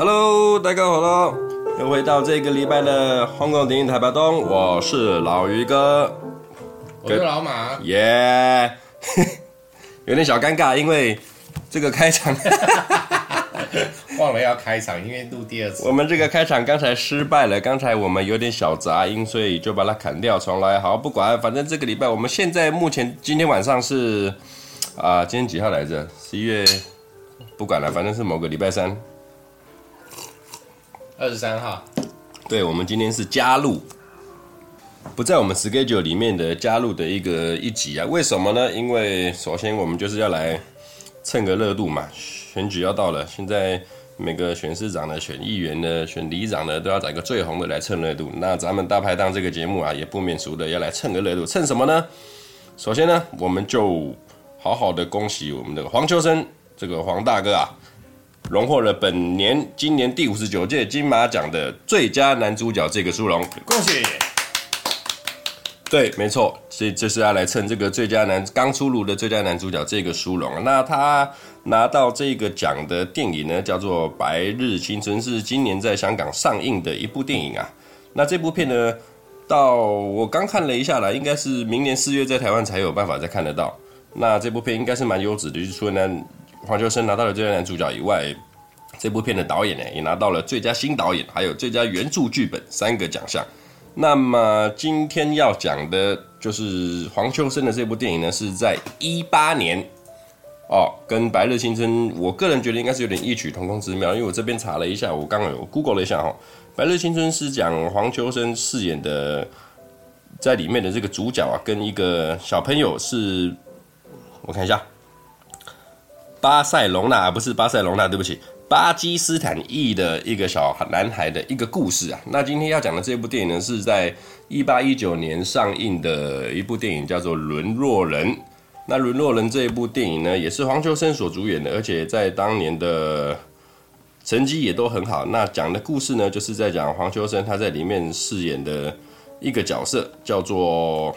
Hello，大家好了，又回到这个礼拜的香港电影台吧东，我是老于哥，我是老马，耶，yeah、有点小尴尬，因为这个开场。忘了要开场，因为录第二次，我们这个开场刚才失败了，刚才我们有点小杂音，所以就把它砍掉重来。好，不管，反正这个礼拜我们现在目前今天晚上是啊、呃，今天几号来着？十一月，不管了，反正是某个礼拜三。二十三号，对，我们今天是加入，不在我们 schedule 里面的加入的一个一集啊？为什么呢？因为首先我们就是要来蹭个热度嘛，选举要到了，现在每个选市长的、选议员的、选里长的都要找一个最红的来蹭热度。那咱们大排档这个节目啊，也不免俗的要来蹭个热度，蹭什么呢？首先呢，我们就好好的恭喜我们的黄秋生这个黄大哥啊。荣获了本年今年第五十九届金马奖的最佳男主角这个殊荣，恭喜！对，没错，所以这是要来蹭这个最佳男刚出炉的最佳男主角这个殊荣。那他拿到这个奖的电影呢，叫做《白日青春》，是今年在香港上映的一部电影啊。那这部片呢，到我刚看了一下啦，应该是明年四月在台湾才有办法再看得到。那这部片应该是蛮优质的，就是说呢。黄秋生拿到了最佳男主角以外，这部片的导演呢也拿到了最佳新导演，还有最佳原著剧本三个奖项。那么今天要讲的就是黄秋生的这部电影呢，是在一八年哦，跟《白日青春》，我个人觉得应该是有点异曲同工之妙，因为我这边查了一下，我刚刚有 Google 了一下哈，《白日青春》是讲黄秋生饰演的在里面的这个主角啊，跟一个小朋友是，我看一下。巴塞隆纳不是巴塞隆纳，对不起，巴基斯坦裔的一个小男孩的一个故事啊。那今天要讲的这部电影呢，是在一八一九年上映的一部电影，叫做《沦落人》。那《沦落人》这一部电影呢，也是黄秋生所主演的，而且在当年的成绩也都很好。那讲的故事呢，就是在讲黄秋生他在里面饰演的一个角色，叫做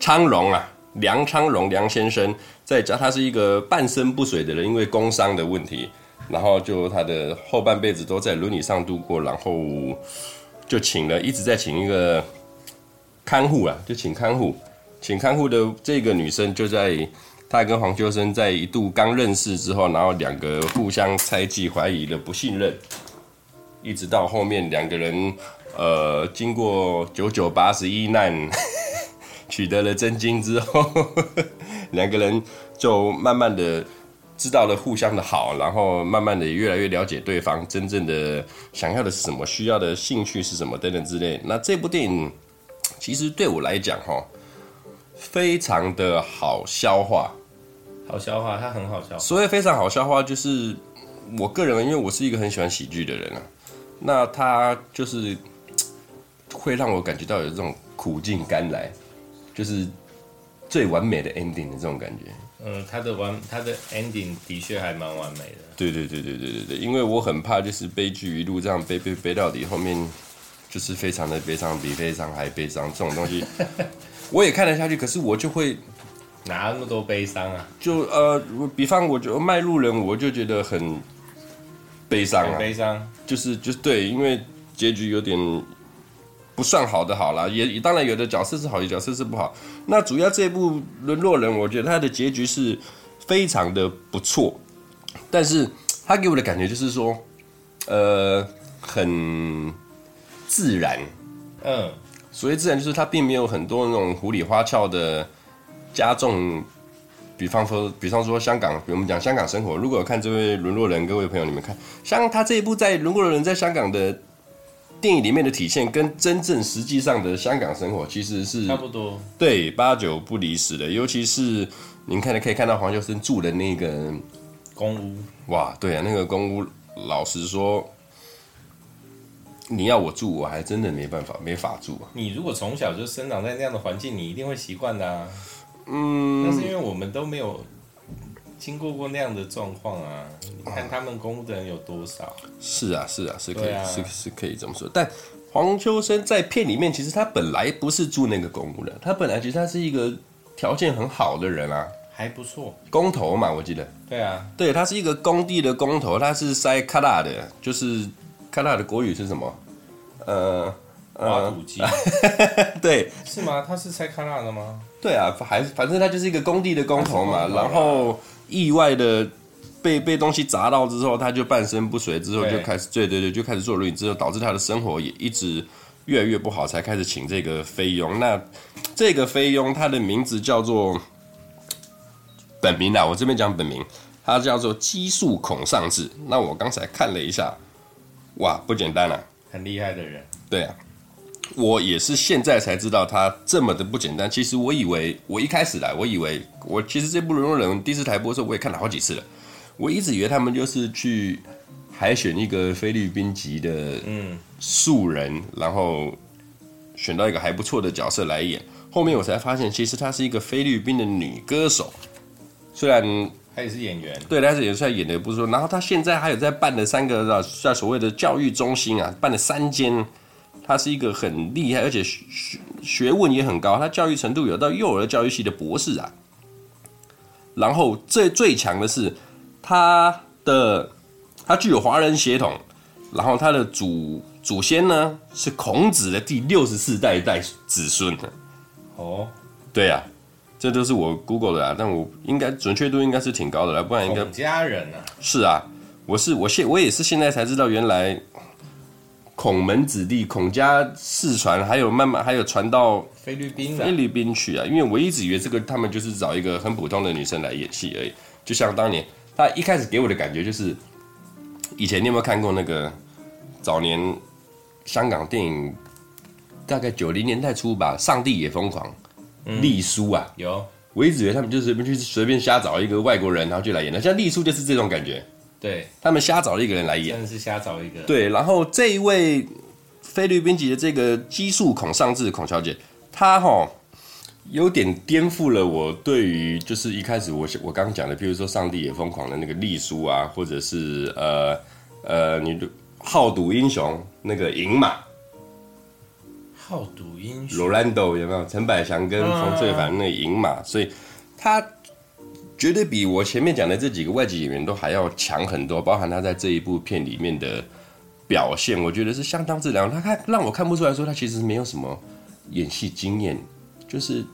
昌荣啊。梁昌荣，梁先生在家，他是一个半身不遂的人，因为工伤的问题，然后就他的后半辈子都在轮椅上度过，然后就请了，一直在请一个看护啊，就请看护，请看护的这个女生就在他跟黄秋生在一度刚认识之后，然后两个互相猜忌、怀疑的不信任，一直到后面两个人呃经过九九八十一难。取得了真经之后，两个人就慢慢的知道了互相的好，然后慢慢的越来越了解对方真正的想要的是什么，需要的兴趣是什么等等之类。那这部电影其实对我来讲，哈，非常的好消化，好消化，它很好消化。所以非常好消化，就是我个人，因为我是一个很喜欢喜剧的人啊，那它就是会让我感觉到有这种苦尽甘来。就是最完美的 ending 的这种感觉。嗯，他的完，他的 ending 的确还蛮完美的。对对对对对对对，因为我很怕就是悲剧一路这样悲悲悲到底，后面就是非常的悲伤，比悲伤还悲伤这种东西，我也看得下去。可是我就会哪那么多悲伤啊？就呃，比方我就卖路人，我就觉得很悲伤啊，悲伤，就是就是对，因为结局有点。不算好的好了，也当然有的角色是好，有的角色是不好。那主要这一部《沦落人》，我觉得他的结局是非常的不错，但是他给我的感觉就是说，呃，很自然。嗯，所谓自然就是他并没有很多那种糊里花俏的加重。比方说，比方说香港，比我们讲香港生活，如果有看这位《沦落人》，各位朋友你们看，像他这一部在《沦落人》在香港的。电影里面的体现跟真正实际上的香港生活其实是差不多，对，八九不离十的。尤其是您看的可以看到黄秋生住的那个公屋，哇，对啊，那个公屋，老实说，你要我住，我还真的没办法，没法住啊。你如果从小就生长在那样的环境，你一定会习惯的啊。嗯，但是因为我们都没有。经过过那样的状况啊，你看他们公务的人有多少？是啊，是啊，是可以，啊、是是可以这么说。但黄秋生在片里面，其实他本来不是住那个公务的，他本来其实他是一个条件很好的人啊，还不错。工头嘛，我记得。对啊，对，他是一个工地的工头，他是塞卡拉的，就是卡拉的国语是什么？呃，挖土机。对，是吗？他是塞卡拉的吗？对啊，还反正他就是一个工地的工头嘛，然后意外的被被东西砸到之后，他就半身不遂，之后就开始，对对对，就开始做轮椅，之后导致他的生活也一直越来越不好，才开始请这个菲佣。那这个菲佣他的名字叫做本名啊，我这边讲本名，他叫做激素孔尚志。那我刚才看了一下，哇，不简单啊，很厉害的人。对啊。我也是现在才知道他这么的不简单。其实我以为，我一开始来，我以为我其实这部《沦落人》第四台播的时候，我也看了好几次了。我一直以为他们就是去海选一个菲律宾籍的嗯素人，嗯，然后选到一个还不错的角色来演。后面我才发现，其实她是一个菲律宾的女歌手，虽然她也是演员，对，她是演出来演的不错。然后她现在还有在办的三个在所谓的教育中心啊，办了三间。他是一个很厉害，而且学学问也很高，他教育程度有到幼儿教育系的博士啊。然后最最强的是他的他具有华人血统，然后他的祖祖先呢是孔子的第六十四代代子孙。哦，对啊，这都是我 Google 的啊，但我应该准确度应该是挺高的啦，不然应该孔家人啊。是啊，我是我现我也是现在才知道原来。孔门子弟，孔家世传，还有慢慢还有传到菲律宾菲律宾去啊！因为我一直以为这个他们就是找一个很普通的女生来演戏而已，就像当年他一开始给我的感觉就是，以前你有没有看过那个早年香港电影，大概九零年代初吧，《上帝也疯狂》，丽书啊，有，我一直以为他们就随便去随便瞎找一个外国人，然后就来演了，像丽书就是这种感觉。对，他们瞎找了一个人来演，真的是瞎找一个。对，然后这一位菲律宾籍的这个激素孔尚志孔小姐，她哈有点颠覆了我对于就是一开始我我刚刚讲的，比如说上帝也疯狂的那个丽书啊，或者是呃呃你好赌英雄那个银马，好赌英雄罗兰多有没有？陈百祥跟冯翠凡那银马，所以他。绝对比我前面讲的这几个外籍演员都还要强很多，包含他在这一部片里面的表现，我觉得是相当自然。他看让我看不出来说他其实没有什么演戏经验，就是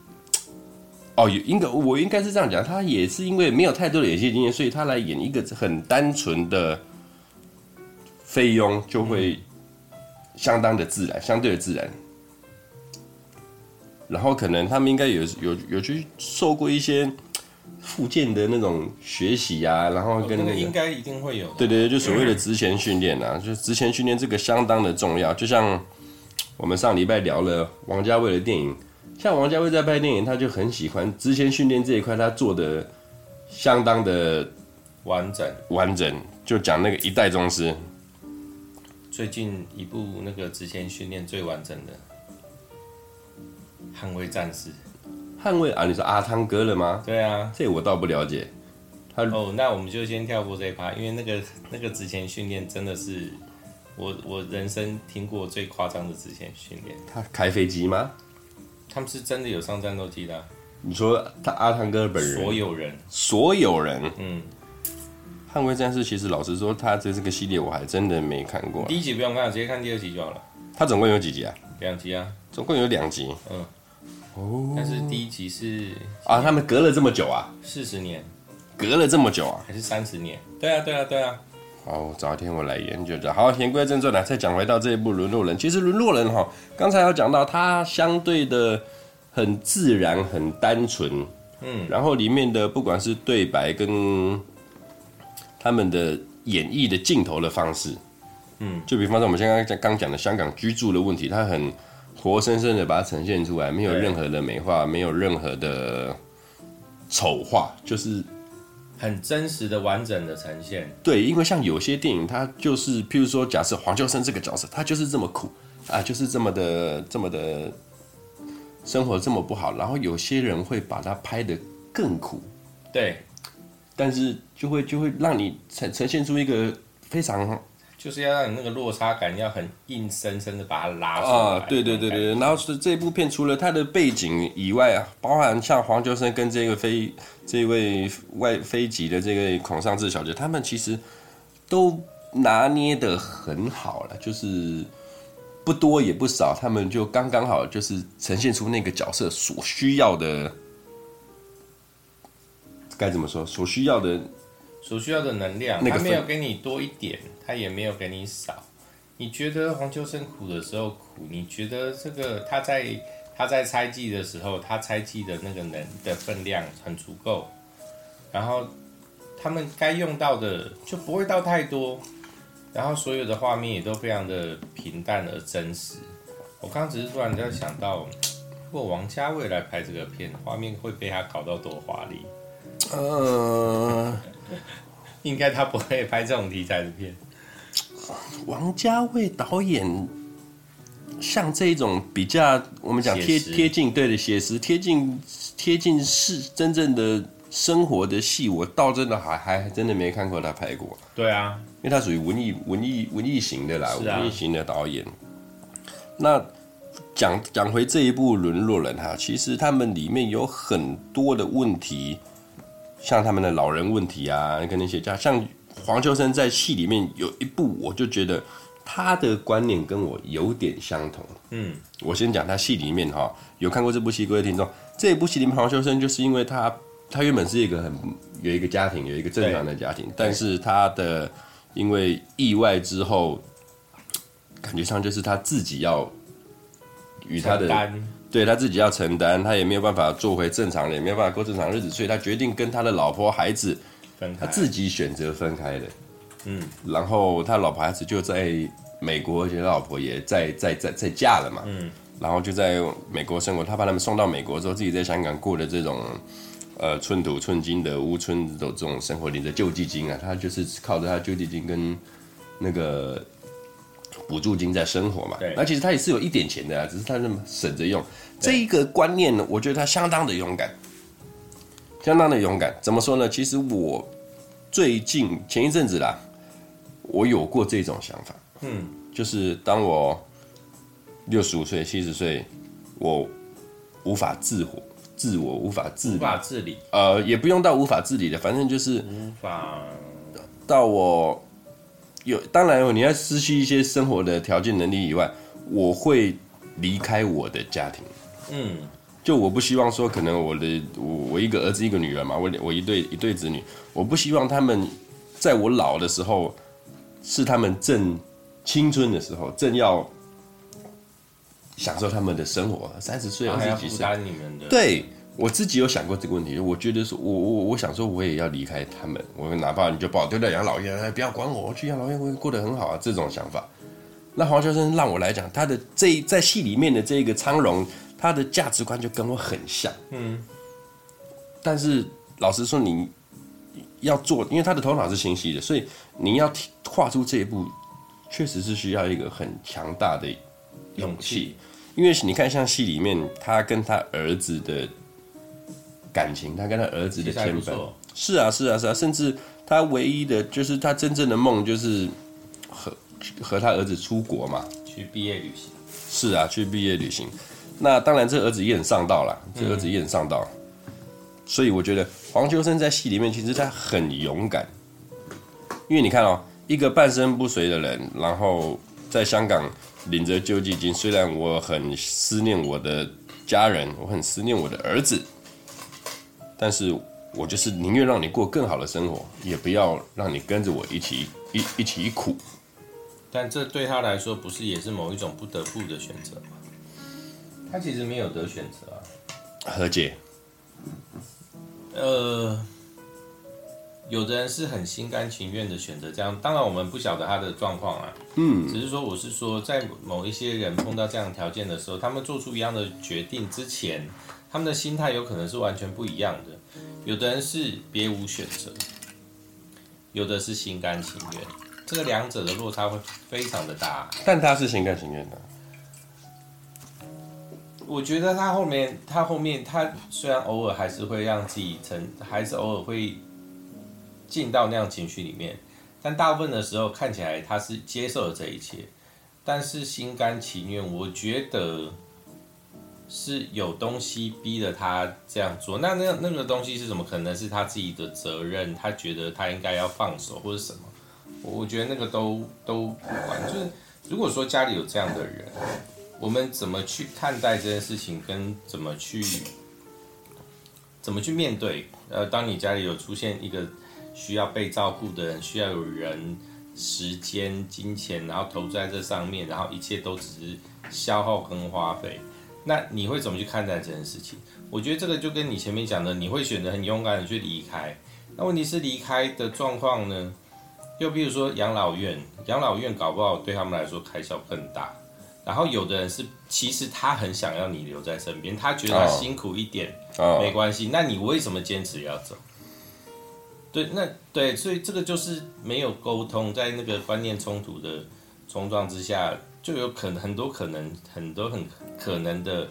哦，应该我应该是这样讲，他也是因为没有太多的演戏经验，所以他来演一个很单纯的菲佣就会相当的自然，相对的自然。然后可能他们应该有有有去受过一些。复健的那种学习啊，然后跟那个应该一定会有。对对对，就所谓的职前训练啊，就职前训练这个相当的重要。就像我们上礼拜聊了王家卫的电影，像王家卫在拍电影，他就很喜欢职前训练这一块，他做的相当的完整完整。就讲那个一代宗师，最近一部那个职前训练最完整的《捍卫战士》。捍卫啊！你说阿汤哥了吗？对啊，这我倒不了解。他哦，那我们就先跳过这一趴，因为那个那个之前训练真的是我我人生听过最夸张的之前训练。他开飞机吗？他们是真的有上战斗机的啊。你说他阿汤哥本人？所有人，所有人。嗯，捍卫战士其实老实说，他这这个系列我还真的没看过。第一集不用看，直接看第二集就好了。他总共有几集啊？两集啊，总共有两集。嗯。哦，但是第一集是啊，他们隔了这么久啊，四十年，隔了这么久啊，还是三十年？对啊，对啊，对啊。好，找一天我来研究一下。好，言归正传来，再讲回到这一部《沦落人》。其实《沦落人》哈，刚才有讲到，它相对的很自然，很单纯。嗯，然后里面的不管是对白跟他们的演绎的镜头的方式，嗯，就比方说我们现在刚讲的香港居住的问题，它很。活生生的把它呈现出来，没有任何的美化，没有任何的丑化，就是很真实的、完整的呈现。对，因为像有些电影，它就是，譬如说，假设黄秋生这个角色，他就是这么苦啊，就是这么的、这么的生活这么不好，然后有些人会把它拍得更苦，对，但是就会就会让你呈呈现出一个非常。就是要让你那个落差感要很硬生生的把它拉出来。啊，对对对对，然后是这部片除了它的背景以外啊，包含像黄秋生跟这个飞这位外飞籍的这个孔尚志小姐，他们其实都拿捏的很好了，就是不多也不少，他们就刚刚好，就是呈现出那个角色所需要的，该怎么说？所需要的。所需要的能量，他没有给你多一点，他也没有给你少。你觉得黄秋生苦的时候苦，你觉得这个他在他在猜忌的时候，他猜忌的那个能的分量很足够，然后他们该用到的就不会到太多，然后所有的画面也都非常的平淡而真实。我刚只是突然在想到，如果王家卫来拍这个片，画面会被他搞到多华丽？呃。应该他不会拍这种题材的片。王家卫导演像这种比较我们讲贴贴近对的写实贴近贴近是真正的生活的戏，我倒真的还还真的没看过他拍过。对啊，因为他属于文艺文艺文艺型的啦，文艺型的导演。那讲讲回这一部《沦落人》哈，其实他们里面有很多的问题。像他们的老人问题啊，跟那些家，像黄秋生在戏里面有一部，我就觉得他的观念跟我有点相同。嗯，我先讲他戏里面哈，有看过这部戏各位听众，这部戏里面黄秋生就是因为他他原本是一个很有一个家庭，有一个正常的家庭，但是他的因为意外之后，感觉上就是他自己要与他的。对，他自己要承担，他也没有办法做回正常人，也没有办法过正常日子，所以他决定跟他的老婆孩子分开，他自己选择分开的。嗯，然后他老婆孩子就在美国，而且他老婆也在在在在嫁了嘛。嗯，然后就在美国生活，他把他们送到美国之后，自己在香港过的这种呃寸土寸金的屋村的这种生活，领着救济金啊，他就是靠着他救济金跟那个。补助金在生活嘛，对，那其实他也是有一点钱的啊，只是他那么省着用。这一个观念呢，我觉得他相当的勇敢，相当的勇敢。怎么说呢？其实我最近前一阵子啦，我有过这种想法，嗯，就是当我六十五岁、七十岁，我无法自活，自我无法自理，无法自理，呃，也不用到无法自理的，反正就是无法到我。有，当然，你要失去一些生活的条件能力以外，我会离开我的家庭。嗯，就我不希望说，可能我的我我一个儿子一个女儿嘛，我我一对一对子女，我不希望他们在我老的时候，是他们正青春的时候，正要享受他们的生活，三十岁二十几岁，对。我自己有想过这个问题，我觉得说，我我我想说，我也要离开他们，我哪怕你就把我丢在养老院，哎，不要管我，我去养老院我会过得很好啊，这种想法。那黄秋生让我来讲，他的这在戏里面的这个苍荣，他的价值观就跟我很像，嗯。但是老实说，你要做，因为他的头脑是清晰的，所以你要跨出这一步，确实是需要一个很强大的勇气。因为你看，像戏里面他跟他儿子的。感情，他跟他儿子的牵绊，是啊，是啊，是啊，甚至他唯一的就是他真正的梦就是和和他儿子出国嘛，去毕业旅行。是啊，去毕业旅行。那当然，这儿子也很上道了，这儿子也很上道。嗯、所以我觉得黄秋生在戏里面其实他很勇敢，因为你看哦，一个半身不遂的人，然后在香港领着救济金，虽然我很思念我的家人，我很思念我的儿子。但是我就是宁愿让你过更好的生活，也不要让你跟着我一起一一起苦。但这对他来说，不是也是某一种不得不的选择吗？他其实没有得选择啊。和解。呃，有的人是很心甘情愿的选择这样，当然我们不晓得他的状况啊。嗯。只是说，我是说，在某一些人碰到这样的条件的时候，他们做出一样的决定之前。他们的心态有可能是完全不一样的，有的人是别无选择，有的是心甘情愿，这个两者的落差会非常的大。但他是心甘情愿的，我觉得他后面，他后面，他虽然偶尔还是会让自己成，还是偶尔会进到那样情绪里面，但大部分的时候看起来他是接受了这一切，但是心甘情愿，我觉得是有东西逼着他这样做。那那那个东西是什么？可能是他自己的责任，他觉得他应该要放手或者什么。我觉得那个都都不管。就是如果说家里有这样的人，我们怎么去看待这件事情，跟怎么去怎么去面对？呃，当你家里有出现一个需要被照顾的人，需要有人、时间、金钱，然后投资在这上面，然后一切都只是消耗跟花费，那你会怎么去看待这件事情？我觉得这个就跟你前面讲的，你会选择很勇敢的去离开。那问题是离开的状况呢？又比如说养老院，养老院搞不好对他们来说开销更大。然后有的人是，其实他很想要你留在身边，他觉得他辛苦一点、oh. Oh. 没关系。那你为什么坚持要走？对，那对，所以这个就是没有沟通，在那个观念冲突的冲撞之下，就有可能很多可能很多很可能的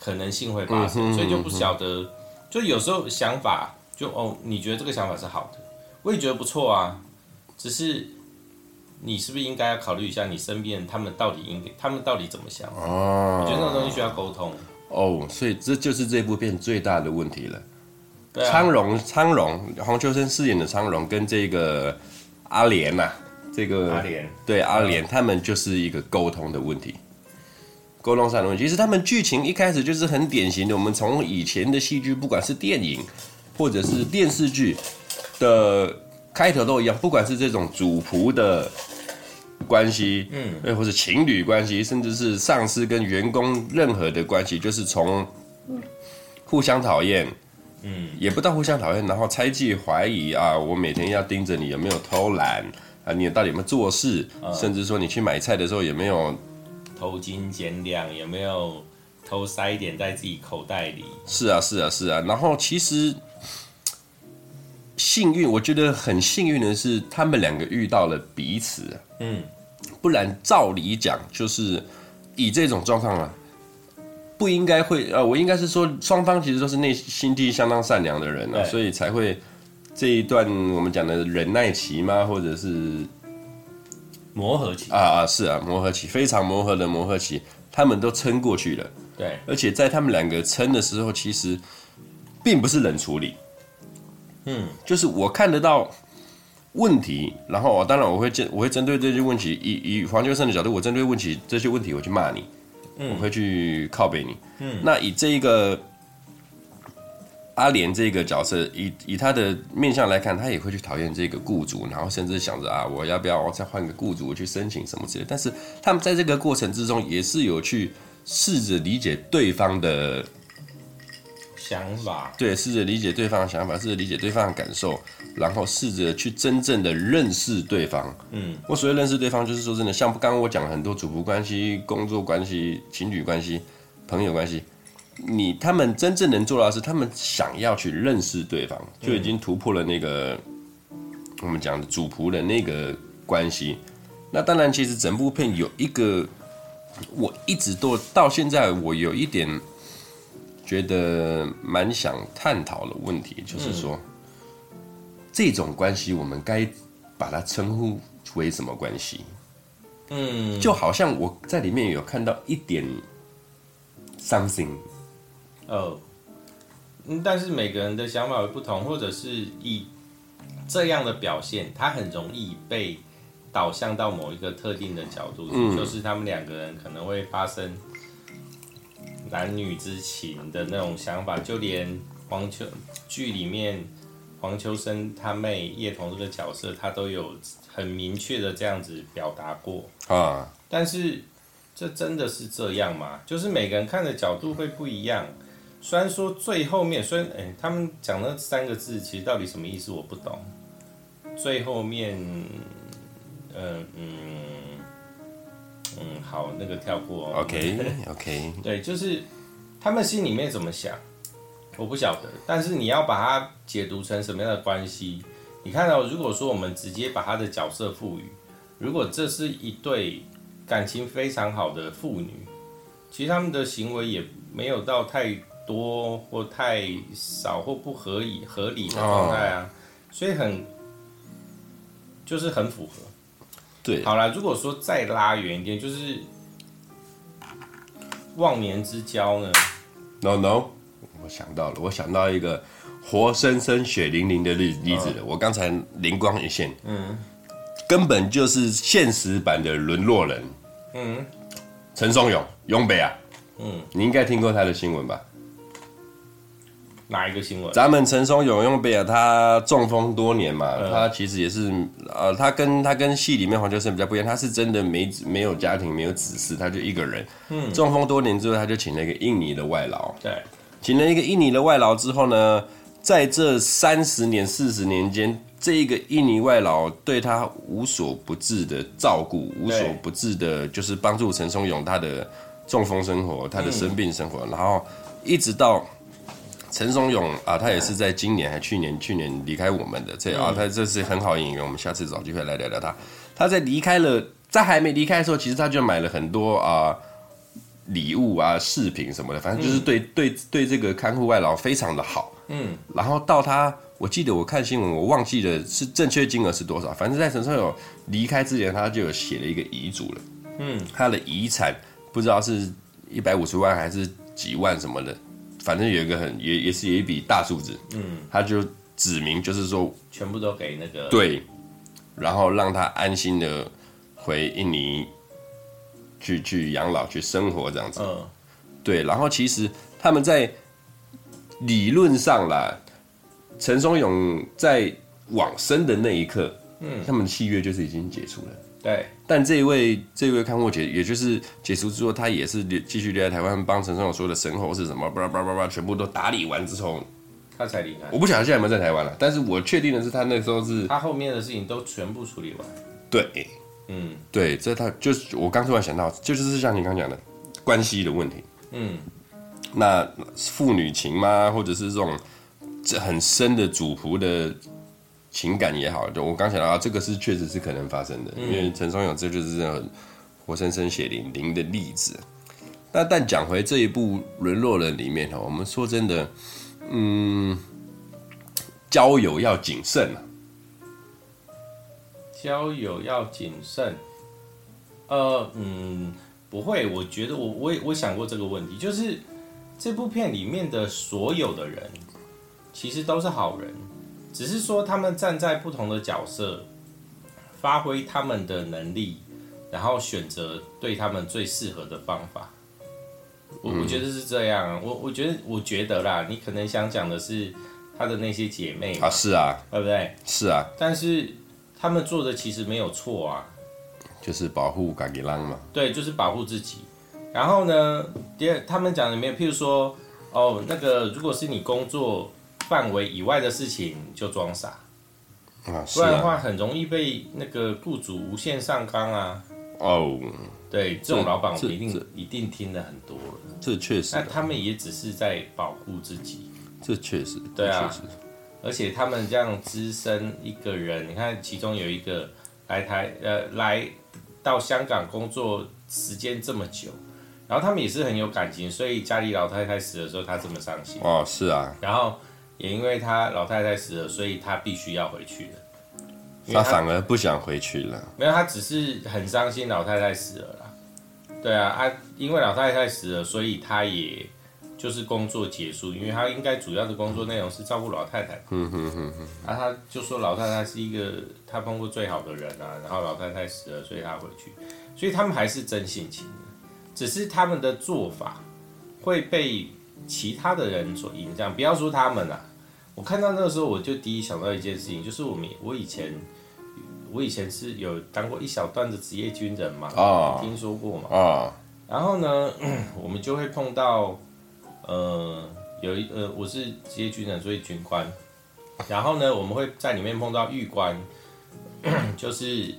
可能性会发生，所以就不晓得，就有时候想法就哦，你觉得这个想法是好的，我也觉得不错啊，只是。你是不是应该要考虑一下，你身边人他们到底应该，他们到底怎么想？哦，我觉得那种东西需要沟通。哦，所以这就是这部片最大的问题了。对啊。苍龙，苍龙，黄秋生饰演的苍龙跟这个阿莲呐、啊，这个阿莲，对阿莲，他们就是一个沟通的问题，沟通上的问题。其实他们剧情一开始就是很典型的，我们从以前的戏剧，不管是电影或者是电视剧的开头都一样，不管是这种主仆的。关系，嗯，或者情侣关系，甚至是上司跟员工任何的关系，就是从互相讨厌，嗯，也不到互相讨厌，然后猜忌、怀疑啊，我每天要盯着你有没有偷懒啊，你到底有没有做事，嗯，甚至说你去买菜的时候有没有偷斤减两，有没有偷塞一点在自己口袋里？是啊，是啊，是啊。然后其实幸运，我觉得很幸运的是，他们两个遇到了彼此，嗯。不然，照理讲，就是以这种状况啊，不应该会呃，我应该是说，双方其实都是内心地相当善良的人啊，所以才会这一段我们讲的忍耐期吗？或者是磨合期啊啊，是啊，磨合期，非常磨合的磨合期，他们都撑过去了。对，而且在他们两个撑的时候，其实并不是冷处理，嗯，就是我看得到。问题，然后当然我会针我会针对这些问题，以以黄秋生的角度，我针对问题这些问题，我去骂你，嗯，我会去靠背你，嗯，那以这一个阿莲这个角色，以以他的面相来看，他也会去讨厌这个雇主，然后甚至想着啊，我要不要再换个雇主去申请什么之类的。但是他们在这个过程之中，也是有去试着理解对方的。想法对，试着理解对方的想法，试着理解对方的感受，然后试着去真正的认识对方。嗯，我所谓认识对方，就是说真的，像刚刚我讲了很多主仆关系、工作关系、情侣关系、朋友关系，你他们真正能做到的是，他们想要去认识对方，就已经突破了那个、嗯、我们讲的主仆的那个关系。那当然，其实整部片有一个，我一直都到现在，我有一点。觉得蛮想探讨的问题，就是说，嗯、这种关系我们该把它称呼为什么关系？嗯，就好像我在里面有看到一点 something，哦，嗯，但是每个人的想法会不同，或者是以这样的表现，他很容易被导向到某一个特定的角度，嗯、就是他们两个人可能会发生。男女之情的那种想法，就连黄秋剧里面黄秋生他妹叶童这个角色，他都有很明确的这样子表达过啊。但是这真的是这样吗？就是每个人看的角度会不一样。虽然说最后面，虽然哎、欸，他们讲那三个字，其实到底什么意思我不懂。最后面，嗯嗯。嗯，好，那个跳过。OK，OK. 对，就是他们心里面怎么想，我不晓得。但是你要把它解读成什么样的关系？你看到，如果说我们直接把他的角色赋予，如果这是一对感情非常好的父女，其实他们的行为也没有到太多或太少或不合理合理的状态啊，oh. 所以很就是很符合。对，好了，如果说再拉远一点，就是忘年之交呢？No No，我想到了，我想到一个活生生血淋淋的例例子了。嗯、我刚才灵光一现，嗯，根本就是现实版的沦落人。嗯，陈松勇，勇北啊，嗯，你应该听过他的新闻吧？哪一个新闻？咱们陈松勇用贝尔，他中风多年嘛，嗯、他其实也是，呃，他跟他跟戏里面黄秋生比较不一样，他是真的没没有家庭，没有子嗣，他就一个人。嗯，中风多年之后，他就请了一个印尼的外劳。对，请了一个印尼的外劳之后呢，在这三十年、四十年间，这一个印尼外劳对他无所不至的照顾，无所不至的，就是帮助陈松勇他的中风生活，他的生病生活，嗯、然后一直到。陈松勇啊，他也是在今年还去年去年离开我们的，这啊，他这是很好演员，我们下次找机会来聊聊他。他在离开了，在还没离开的时候，其实他就买了很多啊礼物啊饰品什么的，反正就是对、嗯、对对这个看护外劳非常的好。嗯，然后到他，我记得我看新闻，我忘记了是正确金额是多少，反正在陈松勇离开之前，他就有写了一个遗嘱了。嗯，他的遗产不知道是一百五十万还是几万什么的。反正有一个很也也是有一笔大数字，嗯，他就指明就是说全部都给那个对，然后让他安心的回印尼去去养老去生活这样子，嗯，对，然后其实他们在理论上啦，陈松勇在往生的那一刻，嗯，他们的契约就是已经解除了。对，但这一位这一位看护解，也就是解除之后，他也是留继续留在台湾，帮陈松勇说的身后是什么，叭叭叭叭，全部都打理完之后，他才离开。我不晓得现在有没有在台湾了，但是我确定的是，他那时候是他后面的事情都全部处理完。对，嗯，对，这他就是我刚突然想到，就是像你刚讲的关系的问题。嗯，那父女情吗？或者是这种这很深的主仆的？情感也好，就我刚想到，这个是确实是可能发生的，嗯、因为陈松勇这就是这样活生生血淋淋的例子。那但讲回这一部《沦落人》里面哈，我们说真的，嗯，交友要谨慎啊。交友要谨慎。呃，嗯，不会，我觉得我我也我想过这个问题，就是这部片里面的所有的人，其实都是好人。只是说他们站在不同的角色，发挥他们的能力，然后选择对他们最适合的方法。我我觉得是这样。我我觉得我觉得啦，你可能想讲的是他的那些姐妹啊，是啊，对不对？是啊。但是他们做的其实没有错啊，就是保护嘎吉浪嘛。对，就是保护自己。然后呢，第二，他们讲里面，譬如说，哦，那个如果是你工作。范围以外的事情就装傻，啊，不然的话很容易被那个雇主无限上纲啊。哦，对，这种老板我们一定一定听了很多了。这确实，那他们也只是在保护自己。这确实，对啊。而且他们这样资深一个人，你看其中有一个来台呃来到香港工作时间这么久，然后他们也是很有感情，所以家里老太太死的时候他这么伤心。哦，是啊。然后。也因为他老太太死了，所以他必须要回去了。他反而不想回去了。没有，他只是很伤心老太太死了啦。对啊，啊，因为老太太死了，所以他也就是工作结束，因为他应该主要的工作内容是照顾老太太。嗯哼哼哼。啊，他就说老太太是一个他碰过最好的人啊，然后老太太死了，所以他回去。所以他们还是真性情的，只是他们的做法会被。其他的人所影响，不要说他们啦、啊。我看到那个时候，我就第一想到一件事情，就是我们我以前我以前是有当过一小段的职业军人嘛，啊，听说过嘛，啊，然后呢，我们就会碰到，呃，有一呃，我是职业军人，所以军官，然后呢，我们会在里面碰到狱官，就是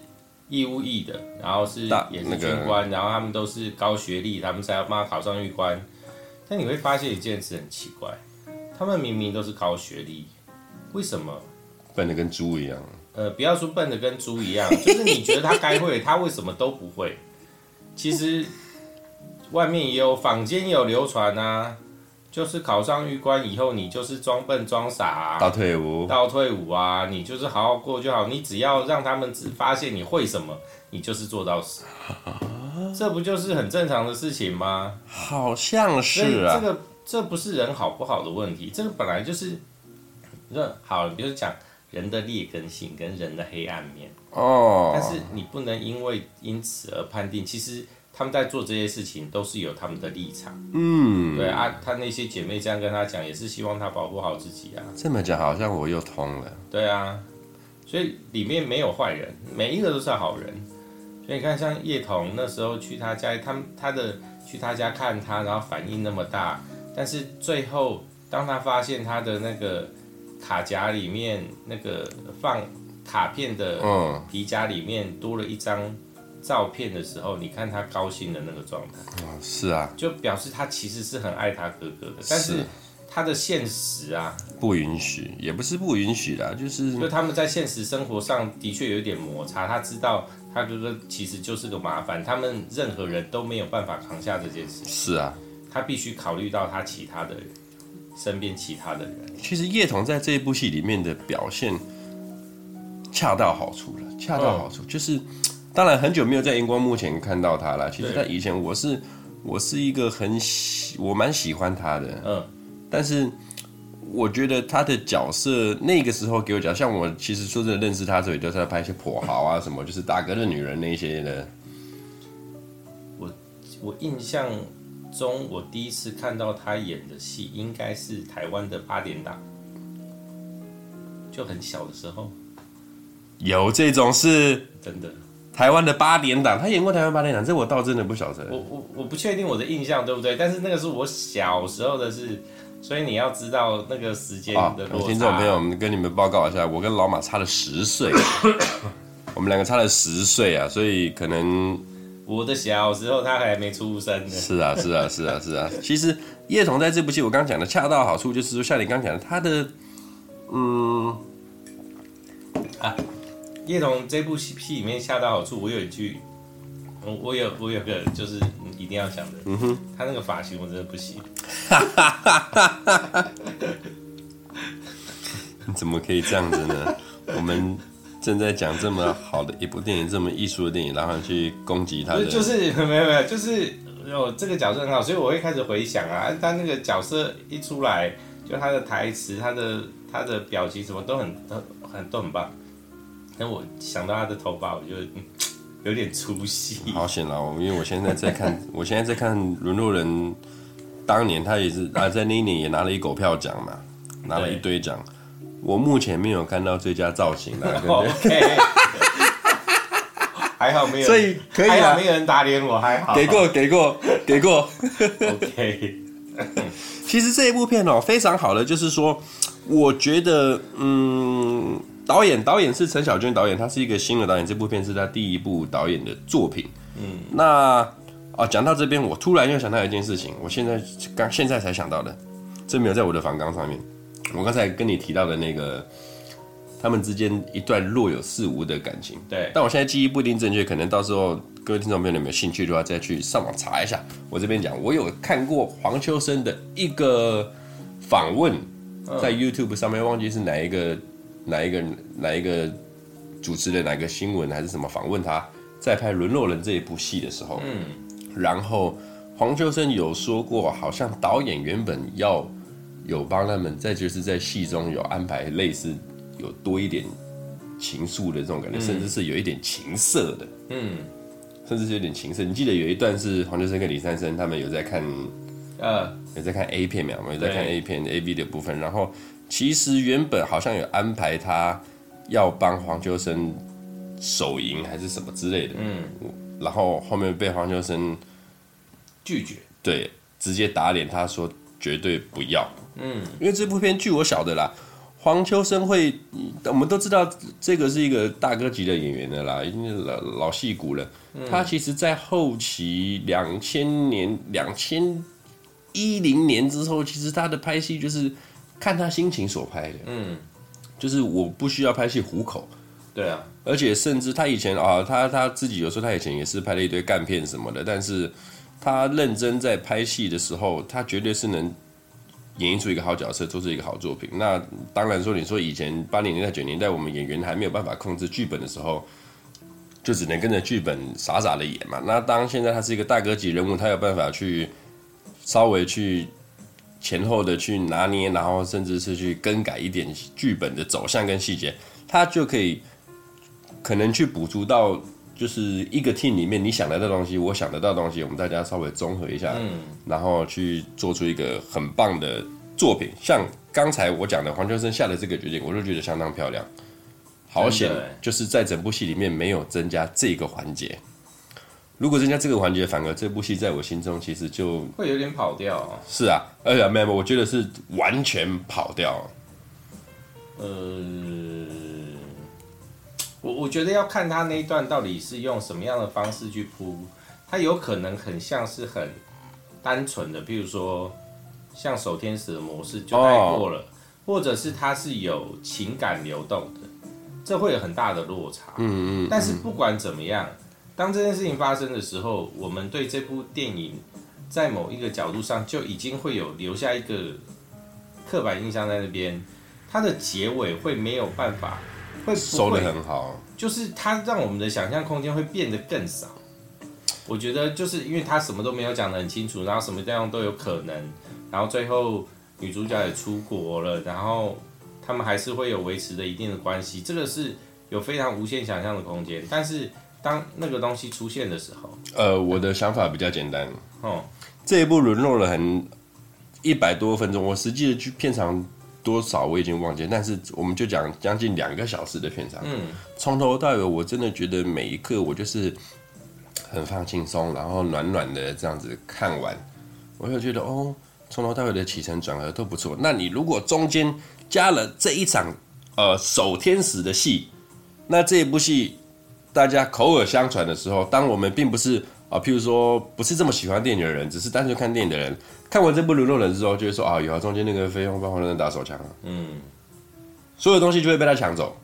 义务役的，然后是也是军官，然后他们都是高学历，他们才要帮他考上狱官。但你会发现一件事很奇怪，他们明明都是高学历，为什么笨得跟猪一样？呃，不要说笨得跟猪一样，就是你觉得他该会，他为什么都不会？其实外面也有坊间也有流传啊，就是考上玉官以后，你就是装笨装傻啊，到退伍，到退伍啊，你就是好好过就好。你只要让他们只发现你会什么，你就是做到死。这不就是很正常的事情吗？好像是啊。这个这不是人好不好的问题，这个本来就是，那好，比如讲人的劣根性跟人的黑暗面哦。但是你不能因为因此而判定，其实。他们在做这些事情都是有他们的立场，嗯，对啊，他那些姐妹这样跟他讲，也是希望他保护好自己啊。这么讲好像我又通了。对啊，所以里面没有坏人，每一个都是好人。所以你看，像叶童那时候去他家，他他的去他家看他，然后反应那么大，但是最后当他发现他的那个卡夹里面那个放卡片的皮夹里面多了一张。照片的时候，你看他高兴的那个状态，哦，是啊，就表示他其实是很爱他哥哥的，但是他的现实啊不允许，也不是不允许啦，就是就他们在现实生活上的确有一点摩擦，他知道他哥哥其实就是个麻烦，他们任何人都没有办法扛下这件事，是啊，他必须考虑到他其他的人，身边其他的人。其实叶童在这一部戏里面的表现恰到好处了，恰到好处，嗯、就是。当然很久没有在荧光幕前看到他了。其实他以前我是我是一个很喜我蛮喜欢他的，嗯，但是我觉得他的角色那个时候给我讲，像我其实说真的认识他时候，就是在拍一些跛豪啊什么，就是大哥的女人那些的。我我印象中，我第一次看到他演的戏，应该是台湾的八点档，就很小的时候。有这种事？真的。台湾的八点档，他演过台湾八点档，这我倒真的不晓得。我我我不确定我的印象对不对，但是那个是我小时候的事，所以你要知道那个时间的落差。听众朋友，我们跟你们报告一下，我跟老马差了十岁，我们两个差了十岁啊，所以可能我的小时候他还没出生呢。是啊，是啊，是啊，是啊。其实叶童在这部戏，我刚刚讲的恰到好处，就是说像你刚刚讲的，他的嗯啊。叶童这部戏戏里面恰到好处，我有一句，我我有我有个就是一定要讲的，嗯哼，他那个发型我真的不行，你 怎么可以这样子呢？我们正在讲这么好的一部电影，这么艺术的电影，然后去攻击他的，就是 没有没有，就是哦这个角色很好，所以我会开始回想啊，他那个角色一出来，就他的台词、他的他的表情什么都很都很都很棒。但我想到他的头发，我就有点出戏。好险了，因为我现在在看，我现在在看《沦落人》，当年他也是啊，在那一年也拿了一狗票奖嘛，拿了一堆奖。我目前没有看到最佳造型了，对不对？Okay. 还好没有，所以可以啊，没有人打脸我，还好。给过，给过，给过。OK。其实这一部片哦，非常好的，就是说，我觉得，嗯。导演导演是陈小娟导演，他是一个新的导演。这部片是他第一部导演的作品。嗯，那啊，讲到这边，我突然又想到一件事情，我现在刚现在才想到的，这没有在我的访纲上面。我刚才跟你提到的那个，他们之间一段若有似无的感情。对，但我现在记忆不一定正确，可能到时候各位听众朋友有没有兴趣的话，再去上网查一下。我这边讲，我有看过黄秋生的一个访问，在 YouTube 上面，忘记是哪一个。哪一个哪一个主持人哪一个新闻还是什么访问他在拍《沦落人》这一部戏的时候，嗯，然后黄秋生有说过，好像导演原本要有帮他们在就是在戏中有安排类似有多一点情愫的这种感觉，嗯、甚至是有一点情色的，嗯，甚至是有点情色。你记得有一段是黄秋生跟李三生他们有在看，呃，有在看 A 片没有？有在看 A 片 A V 的部分，然后。其实原本好像有安排他要帮黄秋生手淫还是什么之类的，嗯，然后后面被黄秋生拒绝，对，直接打脸，他说绝对不要，嗯，因为这部片据我晓得啦，黄秋生会，我们都知道这个是一个大哥级的演员的啦，已经是老老戏骨了，他其实在后期两千年两千一零年之后，其实他的拍戏就是。看他心情所拍的，嗯，就是我不需要拍戏糊口，对啊，而且甚至他以前啊，他他自己有时候他以前也是拍了一堆干片什么的，但是他认真在拍戏的时候，他绝对是能演绎出一个好角色，做出一个好作品。那当然说，你说以前八零年代、九零年代，我们演员还没有办法控制剧本的时候，就只能跟着剧本傻傻的演嘛。那当现在他是一个大哥级人物，他有办法去稍微去前后的去拿捏，然后甚至是去更改一点剧本的走向跟细节，他就可以可能去补足到。就是一个 team 里面，你想得到东西，我想得到东西，我们大家稍微综合一下，嗯，然后去做出一个很棒的作品。像刚才我讲的黄秋生下的这个决定，我就觉得相当漂亮。好险，就是在整部戏里面没有增加这个环节。如果增加这个环节，反而这部戏在我心中其实就会有点跑调哦。是啊，而且没有，我觉得是完全跑调。呃。我我觉得要看他那一段到底是用什么样的方式去铺，他有可能很像是很单纯的，比如说像守天使的模式就带过了，或者是他是有情感流动的，这会有很大的落差。嗯嗯。但是不管怎么样，当这件事情发生的时候，我们对这部电影在某一个角度上就已经会有留下一个刻板印象在那边，它的结尾会没有办法。会收的很好，就是它让我们的想象空间会变得更少。我觉得就是因为他什么都没有讲得很清楚，然后什么这样都有可能，然后最后女主角也出国了，然后他们还是会有维持的一定的关系，这个是有非常无限想象的空间。但是当那个东西出现的时候，呃，我的想法比较简单。哦，这一部沦落了很一百多分钟，我实际的去片场。多少我已经忘记，但是我们就讲将近两个小时的片场，嗯，从头到尾我真的觉得每一刻我就是很放轻松，然后暖暖的这样子看完，我就觉得哦，从头到尾的起承转合都不错。那你如果中间加了这一场呃守天使的戏，那这一部戏大家口耳相传的时候，当我们并不是。啊，譬如说不是这么喜欢电影的人，只是单纯看电影的人，看完这部《沦落人》之后，就会说啊，有啊，中间那个飞鸿帮黄秋生打手枪啊，嗯，所有东西就会被他抢走。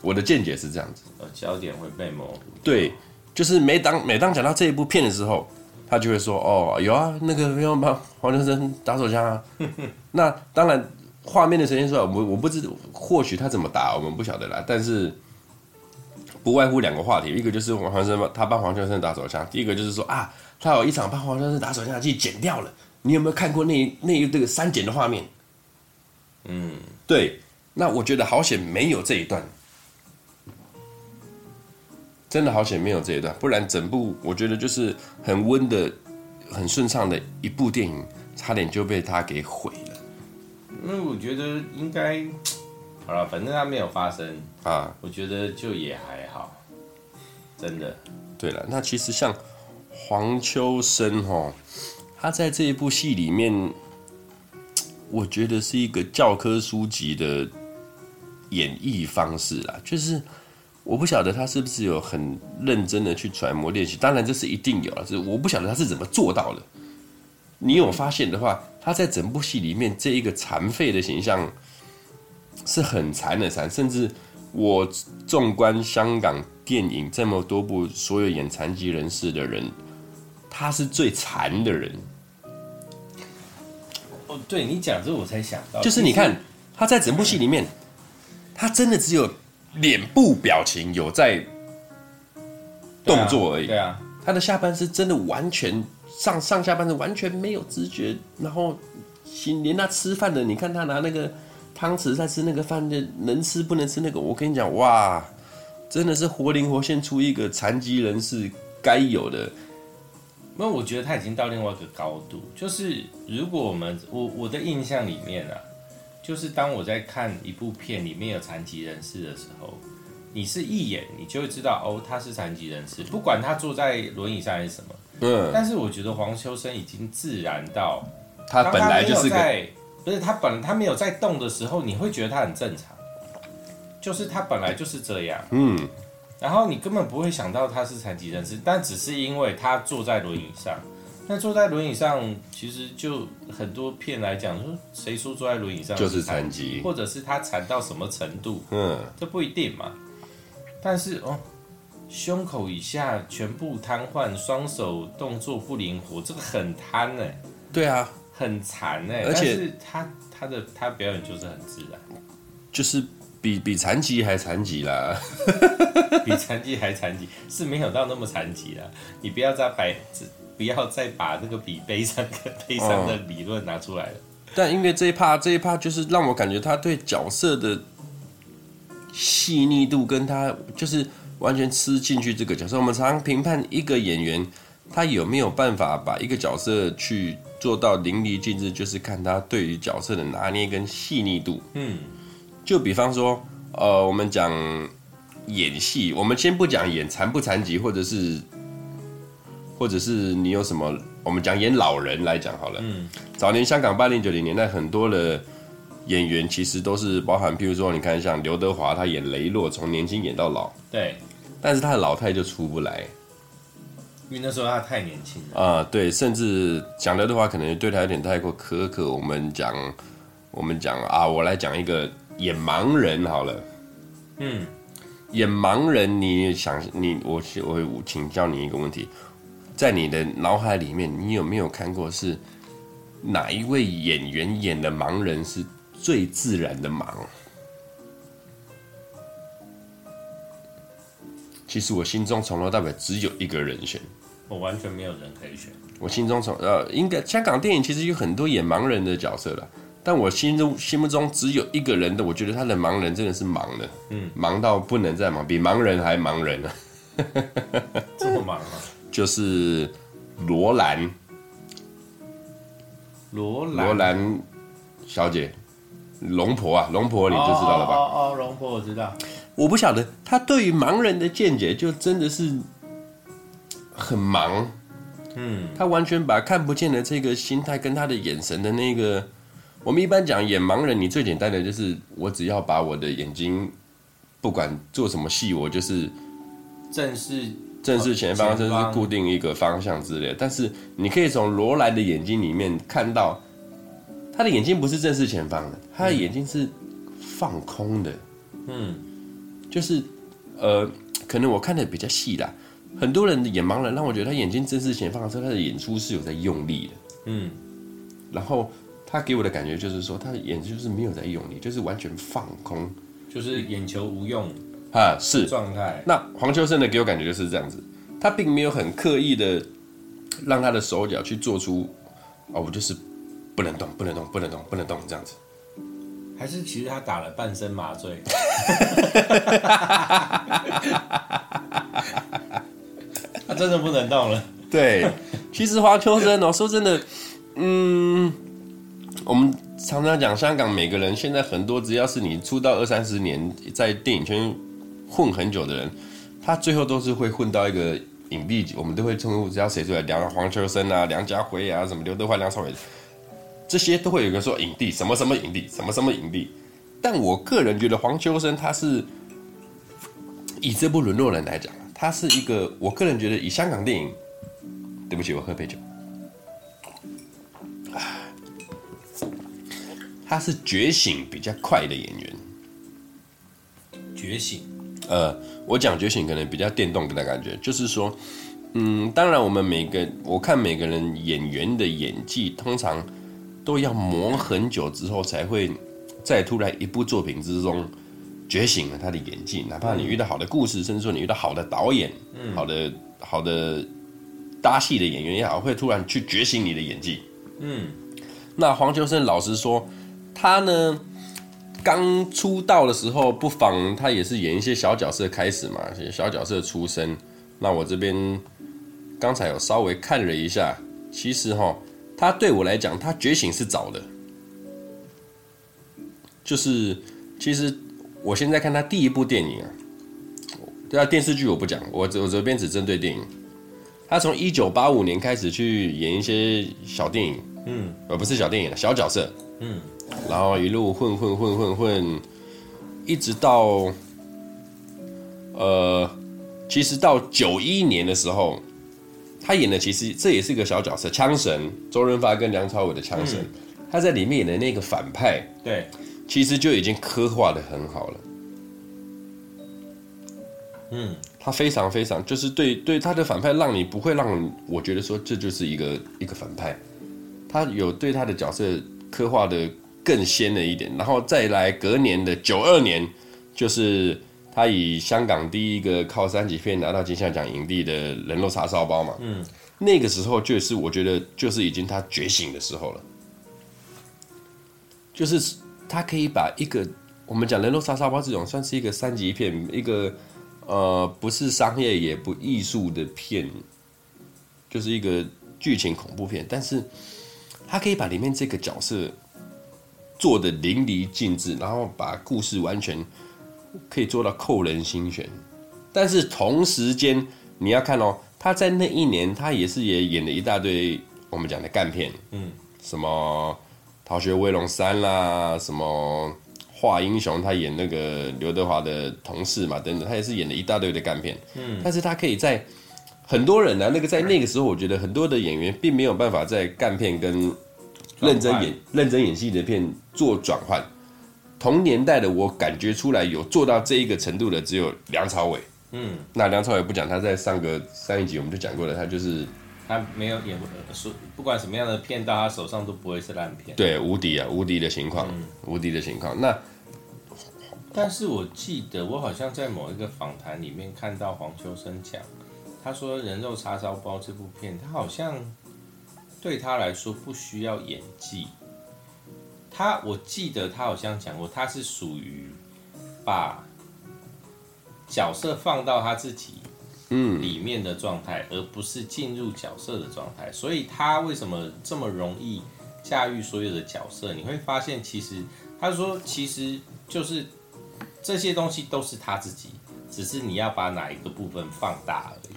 我的见解是这样子，呃，焦点会被模糊。对，就是每当每当讲到这一部片的时候，他就会说哦，有啊，那个飞鸿帮黄秋生打手枪啊。那当然，画面的呈现出来，我我不知，或许他怎么打，我们不晓得啦，但是。不外乎两个话题，一个就是黄先生他帮黄秋生打手枪，第一个就是说啊，他有一场帮黄秋生打手枪的戏剪掉了。你有没有看过那那一这个删减的画面？嗯，对。那我觉得好险没有这一段，真的好险没有这一段，不然整部我觉得就是很温的、很顺畅的一部电影，差点就被他给毁了。那我觉得应该。好了，反正他没有发生啊，我觉得就也还好，真的。对了，那其实像黄秋生哈，他在这一部戏里面，我觉得是一个教科书级的演绎方式啦。就是我不晓得他是不是有很认真的去揣摩练习，当然这是一定有了，是我不晓得他是怎么做到的。你有发现的话，他在整部戏里面这一个残废的形象。是很残的残，甚至我纵观香港电影这么多部，所有演残疾人士的人，他是最残的人。哦，对你讲这，我才想到，就是你看他在整部戏里面，他真的只有脸部表情有在动作而已。对啊，他的下半身真的完全上上下半身完全没有知觉，然后连他吃饭的，你看他拿那个。汤匙在吃那个饭的，能吃不能吃那个？我跟你讲，哇，真的是活灵活现出一个残疾人士该有的。那我觉得他已经到另外一个高度，就是如果我们我我的印象里面啊，就是当我在看一部片里面有残疾人士的时候，你是一眼你就会知道哦，他是残疾人士，不管他坐在轮椅上还是什么。嗯。但是我觉得黄秋生已经自然到他本来就是在。不是他本他没有在动的时候，你会觉得他很正常，就是他本来就是这样，嗯，然后你根本不会想到他是残疾人士，但只是因为他坐在轮椅上，那坐在轮椅上其实就很多片来讲说，谁说坐在轮椅上就是残疾，或者是他残到什么程度，嗯，这不一定嘛，但是哦，胸口以下全部瘫痪，双手动作不灵活，这个很瘫哎，对啊。很残哎，而且他他的他表演就是很自然，就是比比残疾还残疾啦，比残疾还残疾，是没有到那么残疾啦。你不要再摆，不要再把这个比悲伤跟悲伤的理论拿出来了。嗯、但因为这一趴这一趴就是让我感觉他对角色的细腻度跟他就是完全吃进去这个角色。我们常常评判一个演员，他有没有办法把一个角色去做到淋漓尽致，就是看他对于角色的拿捏跟细腻度。嗯，就比方说，呃，我们讲演戏，我们先不讲演残不残疾，或者是，或者是你有什么，我们讲演老人来讲好了。嗯，早年香港八零九零年代很多的演员其实都是包含，譬如说，你看像刘德华，他演雷洛，从年轻演到老。对，但是他的老态就出不来。因为那时候他太年轻了啊、呃，对，甚至讲的的话可能对他有点太过苛刻。我们讲，我们讲啊，我来讲一个演盲人好了。嗯，演盲人，你想你我我会请教你一个问题，在你的脑海里面，你有没有看过是哪一位演员演的盲人是最自然的盲？其实我心中从头到尾只有一个人选。我完全没有人可以选。我心中从呃，应该香港电影其实有很多演盲人的角色了，但我心中心目中只有一个人的，我觉得他的盲人真的是盲的，嗯，盲到不能再盲，比盲人还盲人呢。这么盲啊？就是罗兰，罗兰罗兰小姐，龙婆啊，龙婆你就知道了吧？哦哦，龙婆我知道。我不晓得他对于盲人的见解，就真的是。很盲，嗯，他完全把看不见的这个心态跟他的眼神的那个，我们一般讲演盲人，你最简单的就是我只要把我的眼睛，不管做什么戏，我就是正视正视前方，甚至是固定一个方向之类的。但是你可以从罗兰的眼睛里面看到，他的眼睛不是正视前方的，他的眼睛是放空的，嗯，就是呃，可能我看的比较细啦。很多人的眼盲人让我觉得他眼睛正视前方的时候，他的演出是有在用力的，嗯，然后他给我的感觉就是说，他的眼睛就是没有在用力，就是完全放空，就是眼球无用啊，是。状态。那黄秋生的给我感觉就是这样子，他并没有很刻意的让他的手脚去做出，哦，我就是不能动，不能动，不能动，不能动这样子，还是其实他打了半身麻醉。他真的不能动了。对，其实黄秋生哦，说真的，嗯，我们常常讲香港每个人，现在很多只要是你出道二三十年，在电影圈混很久的人，他最后都是会混到一个影帝。我们都会称呼，只要谁出来，梁黄秋生啊、梁家辉啊、什么刘德华、梁朝伟，这些都会有一个说影帝，什么什么影帝，什么什么影帝。但我个人觉得黄秋生他是以这部《沦落人》来讲。他是一个，我个人觉得以香港电影，对不起，我喝杯酒。他是觉醒比较快的演员。觉醒？呃，我讲觉醒可能比较电动的感觉，就是说，嗯，当然我们每个，我看每个人演员的演技，通常都要磨很久之后，才会在突然一部作品之中。觉醒了他的演技，哪怕你遇到好的故事，甚至说你遇到好的导演、嗯、好的好的搭戏的演员也好，会突然去觉醒你的演技。嗯，那黄秋生老实说，他呢刚出道的时候，不妨他也是演一些小角色开始嘛，小角色出身。那我这边刚才有稍微看了一下，其实哈，他对我来讲，他觉醒是早的，就是其实。我现在看他第一部电影啊，对啊，电视剧我不讲，我我这边只针对电影。他从一九八五年开始去演一些小电影，嗯，而不是小电影了，小角色，嗯，然后一路混混混混混，一直到，呃，其实到九一年的时候，他演的其实这也是一个小角色，枪神周润发跟梁朝伟的枪神，嗯，他在里面演的那个反派，对。其实就已经刻画的很好了，嗯，他非常非常就是对对他的反派，让你不会让我觉得说这就是一个一个反派，他有对他的角色刻画的更鲜了一点，然后再来隔年的九二年，就是他以香港第一个靠三级片拿到金像奖影帝的人肉叉烧包嘛，嗯，那个时候就是我觉得就是已经他觉醒的时候了，就是他可以把一个我们讲人肉叉烧包这种算是一个三级片，一个呃不是商业也不艺术的片，就是一个剧情恐怖片，但是他可以把里面这个角色。做的淋漓尽致，然后把故事完全可以做到扣人心弦。但是同时间你要看哦，他在那一年他也是也演了一大堆我们讲的干片，嗯，什么《逃学威龙三》啦，什么《画英雄》，他演那个刘德华的同事嘛，等等，他也是演了一大堆的干片，嗯。但是他可以在很多人呢、啊，那个在那个时候，我觉得很多的演员并没有办法在干片跟。认真演、认真演戏的片做转换，同年代的我感觉出来有做到这一个程度的只有梁朝伟。嗯，那梁朝伟不讲，他在上个上一集我们就讲过了，他就是他没有演说，不管什么样的片到他手上都不会是烂片。对，无敌啊，无敌的情况，嗯、无敌的情况。那但是我记得我好像在某一个访谈里面看到黄秋生讲，他说《人肉叉烧包》这部片，他好像。对他来说不需要演技，他我记得他好像讲过，他是属于把角色放到他自己嗯里面的状态，而不是进入角色的状态。所以他为什么这么容易驾驭所有的角色？你会发现，其实他说其实就是这些东西都是他自己，只是你要把哪一个部分放大而已。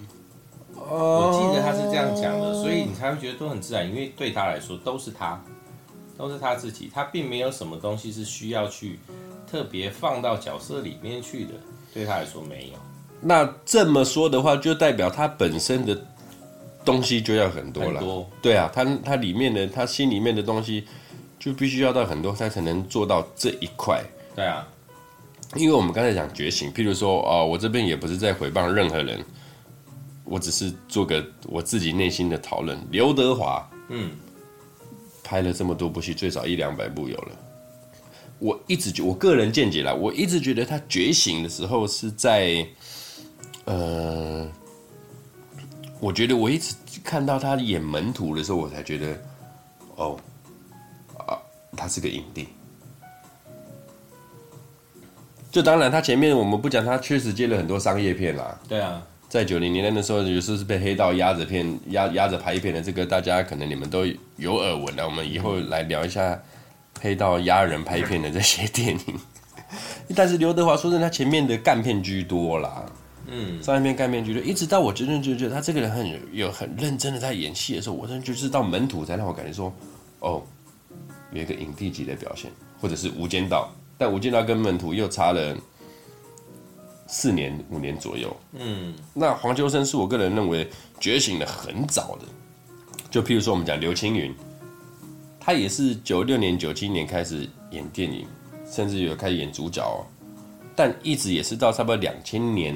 我记得他是这样讲的，所以你才会觉得都很自然，因为对他来说都是他，都是他自己，他并没有什么东西是需要去特别放到角色里面去的，对他来说没有。那这么说的话，就代表他本身的东西就要很多了。多。对啊，他他里面的他心里面的东西就必须要到很多，他才能做到这一块。对啊，因为我们刚才讲觉醒，譬如说啊、哦，我这边也不是在回谤任何人。我只是做个我自己内心的讨论。刘德华，嗯，拍了这么多部戏，最少一两百部有了。我一直觉，我个人见解啦，我一直觉得他觉醒的时候是在，呃，我觉得我一直看到他演门徒的时候，我才觉得，哦，啊，他是个影帝。就当然，他前面我们不讲，他确实接了很多商业片啦。对啊。在九零年代的时候，有时候是被黑道压着片、压压着拍片的，这个大家可能你们都有耳闻了。我们以后来聊一下黑道压人拍片的这些电影。但是刘德华说真的，他前面的干片居多啦，嗯，上一片干片居多，一直到我真正就觉得他这个人很有，有很认真的在演戏的时候，我真的就是到门徒才让我感觉说，哦，有一个影帝级的表现，或者是无间道，但无间道跟门徒又差了。四年五年左右，嗯，那黄秋生是我个人认为觉醒的很早的，就譬如说我们讲刘青云，他也是九六年九七年开始演电影，甚至有开始演主角哦，但一直也是到差不多两千年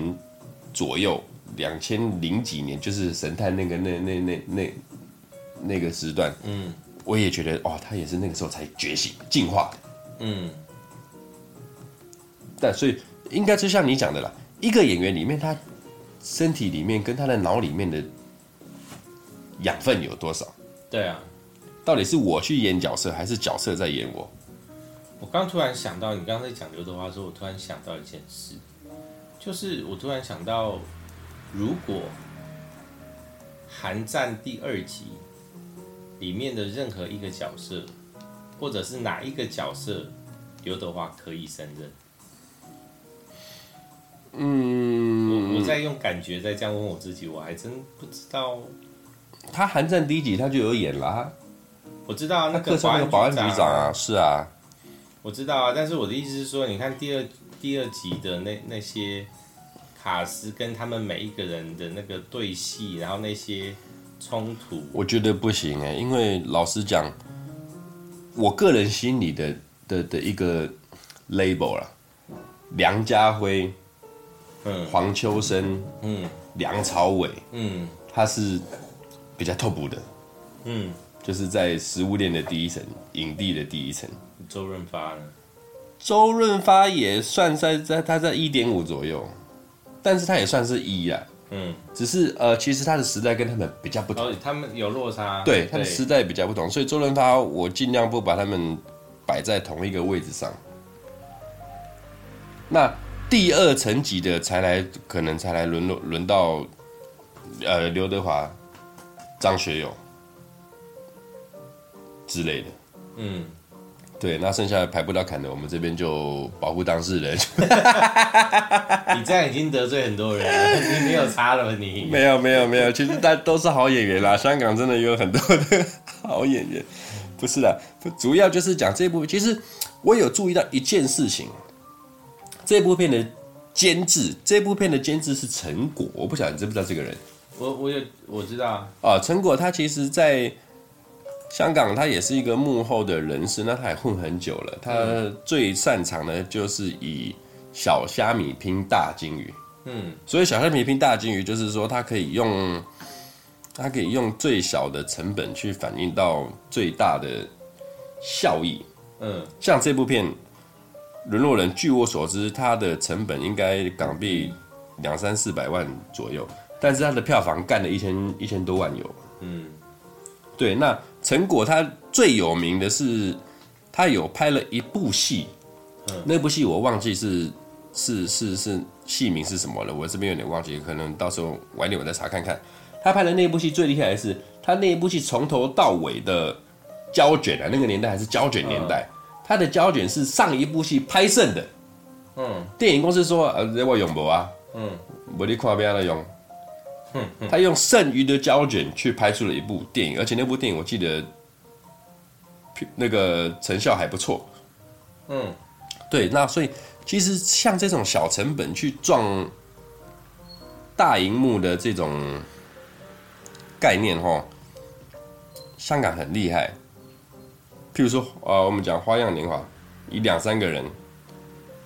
左右，两千零几年就是神探那个那那那那那个时段，嗯，我也觉得哦，他也是那个时候才觉醒进化。的，嗯，但所以。应该就像你讲的啦，一个演员里面，他身体里面跟他的脑里面的养分有多少？对啊，到底是我去演角色，还是角色在演我？我刚突然想到，你刚才讲刘德华的时候，我突然想到一件事，就是我突然想到，如果《寒战》第二集里面的任何一个角色，或者是哪一个角色，刘德华可以胜任？嗯，我我在用感觉在这样问我自己，我还真不知道。他寒战第一集他就有演啦，我知道那个保安局长啊，是啊，我知道啊。但是我的意思是说，你看第二第二集的那那些卡斯跟他们每一个人的那个对戏，然后那些冲突，我觉得不行哎，因为老实讲，我个人心里的的的一个 label 啦，梁家辉。嗯，黄秋生，嗯，梁朝伟，嗯，他是比较 top 的，嗯，就就是在食物链的第一层，影帝的第一层。周润发呢？周润发也算在在他在一点五左右，但是他也算是一啊。嗯，只是呃，其实他的时代跟他们比较不同，哦、他们有落差。对，他的时代比较不同，所以周润发我尽量不把他们摆在同一个位置上。那第二层级的才来，可能才来轮轮轮到呃刘德华、张学友之类的。嗯。对，那剩下的排不到坎的，我们这边就保护当事人。你这样已经得罪很多人了，你没有差了你？没有没有没有，其实大家都是好演员啦。香港真的有很多的好演员，不是的，主要就是讲这部。其实我有注意到一件事情，这部片的监制，这部片的监制是陈果，我不晓得你知不知道这个人？我我也我知道啊，陈果他其实，在。香港，他也是一个幕后的人士，那他也混很久了。他最擅长的就是以小虾米拼大金鱼。嗯，所以小虾米拼大金鱼，就是说他可以用，他可以用最小的成本去反映到最大的效益。嗯，像这部片《沦落人》，据我所知，它的成本应该港币两三四百万左右，但是它的票房干了一千一千多万有。嗯，对，那。陈果他最有名的是，他有拍了一部戏，嗯、那部戏我忘记是是是是戏名是什么了，我这边有点忘记，可能到时候晚点我再查看看。他拍的那部戏最厉害的是，他那一部戏从头到尾的胶卷啊，那个年代还是胶卷年代，他的胶卷是上一部戏拍剩的。嗯，电影公司说呃，这我用不啊？嗯，我你看边的用。他用剩余的胶卷去拍出了一部电影，而且那部电影我记得，那个成效还不错。嗯，对，那所以其实像这种小成本去撞大荧幕的这种概念，哈，香港很厉害。譬如说，啊，我们讲《花样年华》，以两三个人，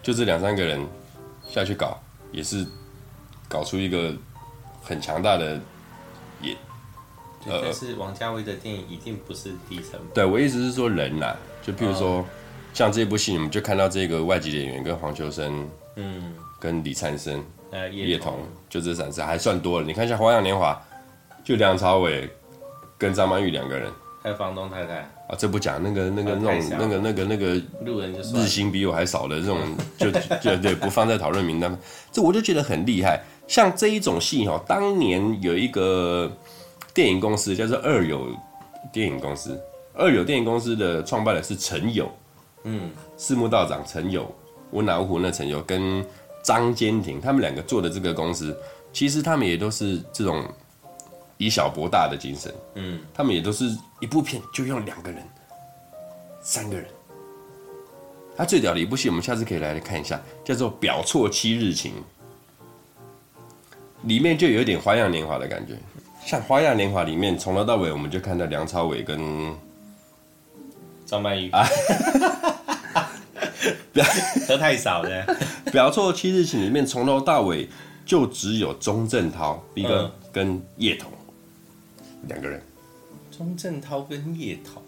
就这两三个人下去搞，也是搞出一个。很强大的也，呃，但是王家卫的电影一定不是低成本。对，我意思是说人呐，就譬如说，哦、像这部戏，你们就看到这个外籍演员跟黄秋生，嗯，跟李灿森、呃，叶童，就这三次还算多了。你看一下《花样年华》，就梁朝伟跟张曼玉两个人，还有房东太太啊，这不讲那个那个那种那个那个那个路人就日薪比我还少的这种，就 就对，不放在讨论名单。这我就觉得很厉害。像这一种戏哈，当年有一个电影公司叫做二友电影公司，二友电影公司的创办人是陈友，嗯，四目道长陈友，温拿五虎那陈友跟张坚庭，他们两个做的这个公司，其实他们也都是这种以小博大的精神，嗯，他们也都是一部片就用两个人、三个人，他最屌的一部戏，我们下次可以来看一下，叫做《表错七日情》。里面就有一点《花样年华》的感觉，像《花样年华》里面从头到尾，我们就看到梁朝伟跟张曼玉。啊，喝太少了。《表错七日情》里面从头到尾就只有钟镇涛一个跟叶童两个人。钟镇涛跟叶童，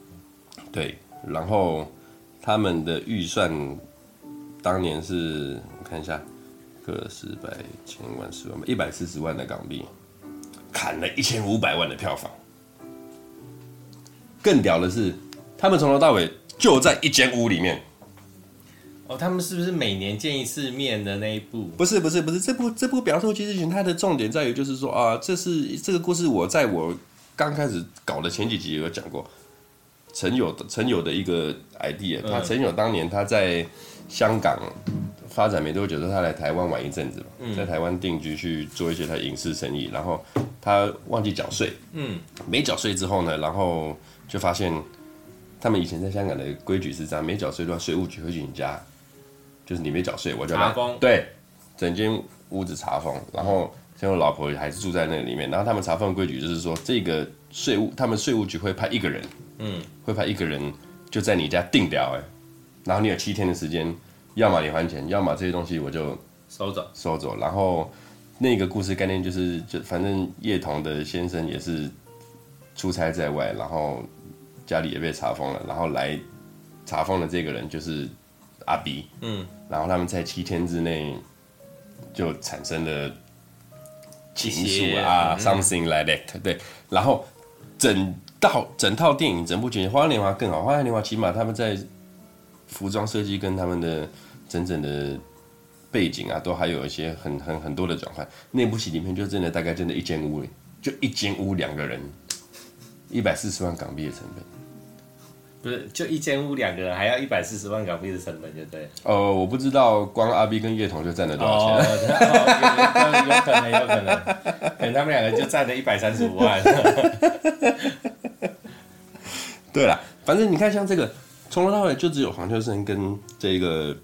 对，然后他们的预算当年是我看一下。个十百千万十万一百四十万的港币，砍了一千五百万的票房。更屌的是，他们从头到尾就在一间屋里面。哦，他们是不是每年见一次面的那一部？不是，不是，不是。这部这部《表错七日情》，它的重点在于，就是说啊，这是这个故事，我在我刚开始搞的前几集有讲过。陈友的陈友的一个 idea，他陈友当年他在香港。发展没多久，他来台湾玩一阵子，在台湾定居去做一些他影视生意，然后他忘记缴税，嗯，没缴税之后呢，然后就发现他们以前在香港的规矩是这样，没缴税的话，税务局会去你家，就是你没缴税，我就来，对，整间屋子查封，然后像我老婆还是住在那里面，然后他们查封的规矩就是说，这个税务，他们税务局会派一个人，嗯，会派一个人就在你家定掉，哎，然后你有七天的时间。要么你还钱，要么这些东西我就收走收走。然后那个故事概念就是，就反正叶童的先生也是出差在外，然后家里也被查封了，然后来查封的这个人就是阿 B，嗯，然后他们在七天之内就产生了情愫啊，something like that，对，然后整套整套电影整部剧《花样年华》更好，《花样年华》起码他们在服装设计跟他们的整整的背景啊，都还有一些很很很多的转换。那部戏里面就真的大概真的一间屋，就一间屋两个人，一百四十万港币的成本。不是，就一间屋两个人还要一百四十万港币的成本，就对。哦，我不知道，光阿 B 跟叶童就占了多少钱？哦，有可能，有可能，可能他们两个就占了一百三十五万。对了，反正你看，像这个从头到尾就只有黄秋生跟这个。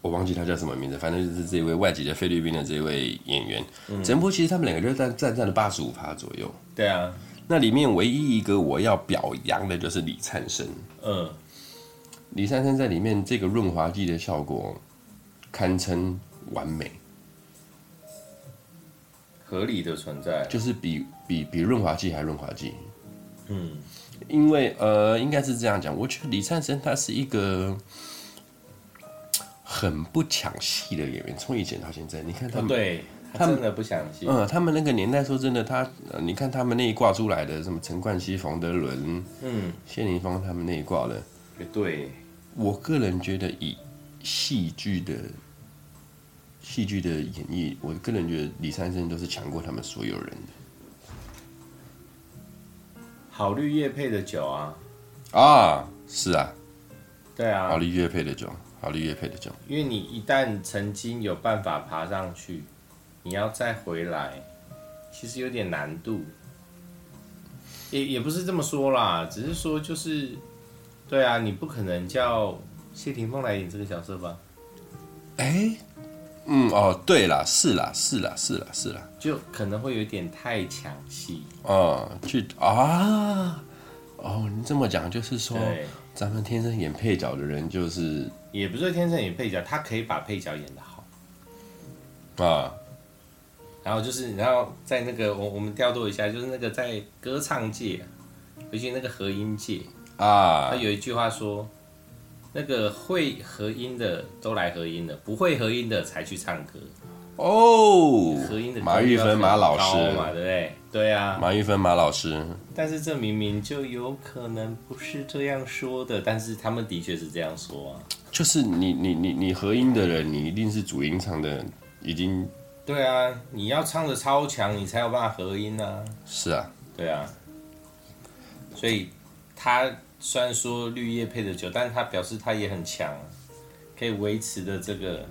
我忘记他叫什么名字，反正就是这位外籍的菲律宾的这位演员。嗯、整部其实他们两个就占占占了八十五趴左右。对啊，那里面唯一一个我要表扬的就是李灿生。嗯，李灿生在里面这个润滑剂的效果堪称完美，合理的存在，就是比比比润滑剂还润滑剂。嗯，因为呃，应该是这样讲，我觉得李灿森他是一个。很不抢戏的演员，从以前到现在，你看他们，对，他真的不相信。嗯，他们那个年代说真的，他，你看他们那一挂出来的，什么陈冠希、冯德伦，嗯，谢霆锋他们那一挂的，对，我个人觉得以戏剧的戏剧的演绎，我个人觉得李三生都是强过他们所有人的。好绿叶配的酒啊，啊，是啊，对啊，好绿叶配的酒。好绿叶配的酒，因为你一旦曾经有办法爬上去，你要再回来，其实有点难度。也也不是这么说啦，只是说就是，对啊，你不可能叫谢霆锋来演这个角色吧？哎、欸，嗯哦，对啦，是啦，是啦，是啦，是啦，就可能会有点太抢戏哦，去啊，哦，你这么讲就是说。咱们天生演配角的人，就是也不是天生演配角，他可以把配角演得好啊。然后就是，然后在那个我我们调度一下，就是那个在歌唱界，尤其那个和音界啊，他有一句话说，那个会和音的都来和音了，不会和音的才去唱歌。哦，合音的马玉芬马老师嘛，对不对？对啊，马玉芬马老师。但是这明明就有可能不是这样说的，但是他们的确是这样说啊。就是你你你你合音的人，你一定是主音唱的，已经。对啊，你要唱的超强，你才有办法合音啊。是啊，对啊。所以他虽然说绿叶配的久，但他表示他也很强，可以维持的这个。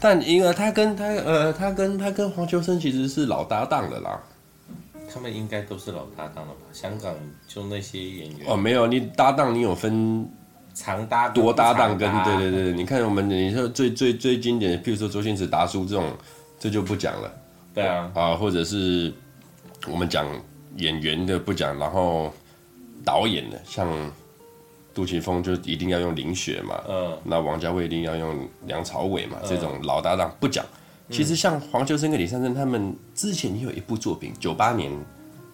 但因为他跟他呃，他跟他跟黄秋生其实是老搭档的啦。他们应该都是老搭档了吧？香港就那些演员哦，没有你搭档，你有分长搭多搭档跟对对对，你看我们你说最最最经典的，譬如说周星驰达叔这种，这就不讲了。对啊，啊，或者是我们讲演员的不讲，然后导演的像。杜琪峰就一定要用林雪嘛，嗯，那王家卫一定要用梁朝伟嘛，这种老搭档不讲。其实像黄秋生跟李灿森他们之前也有一部作品，九八年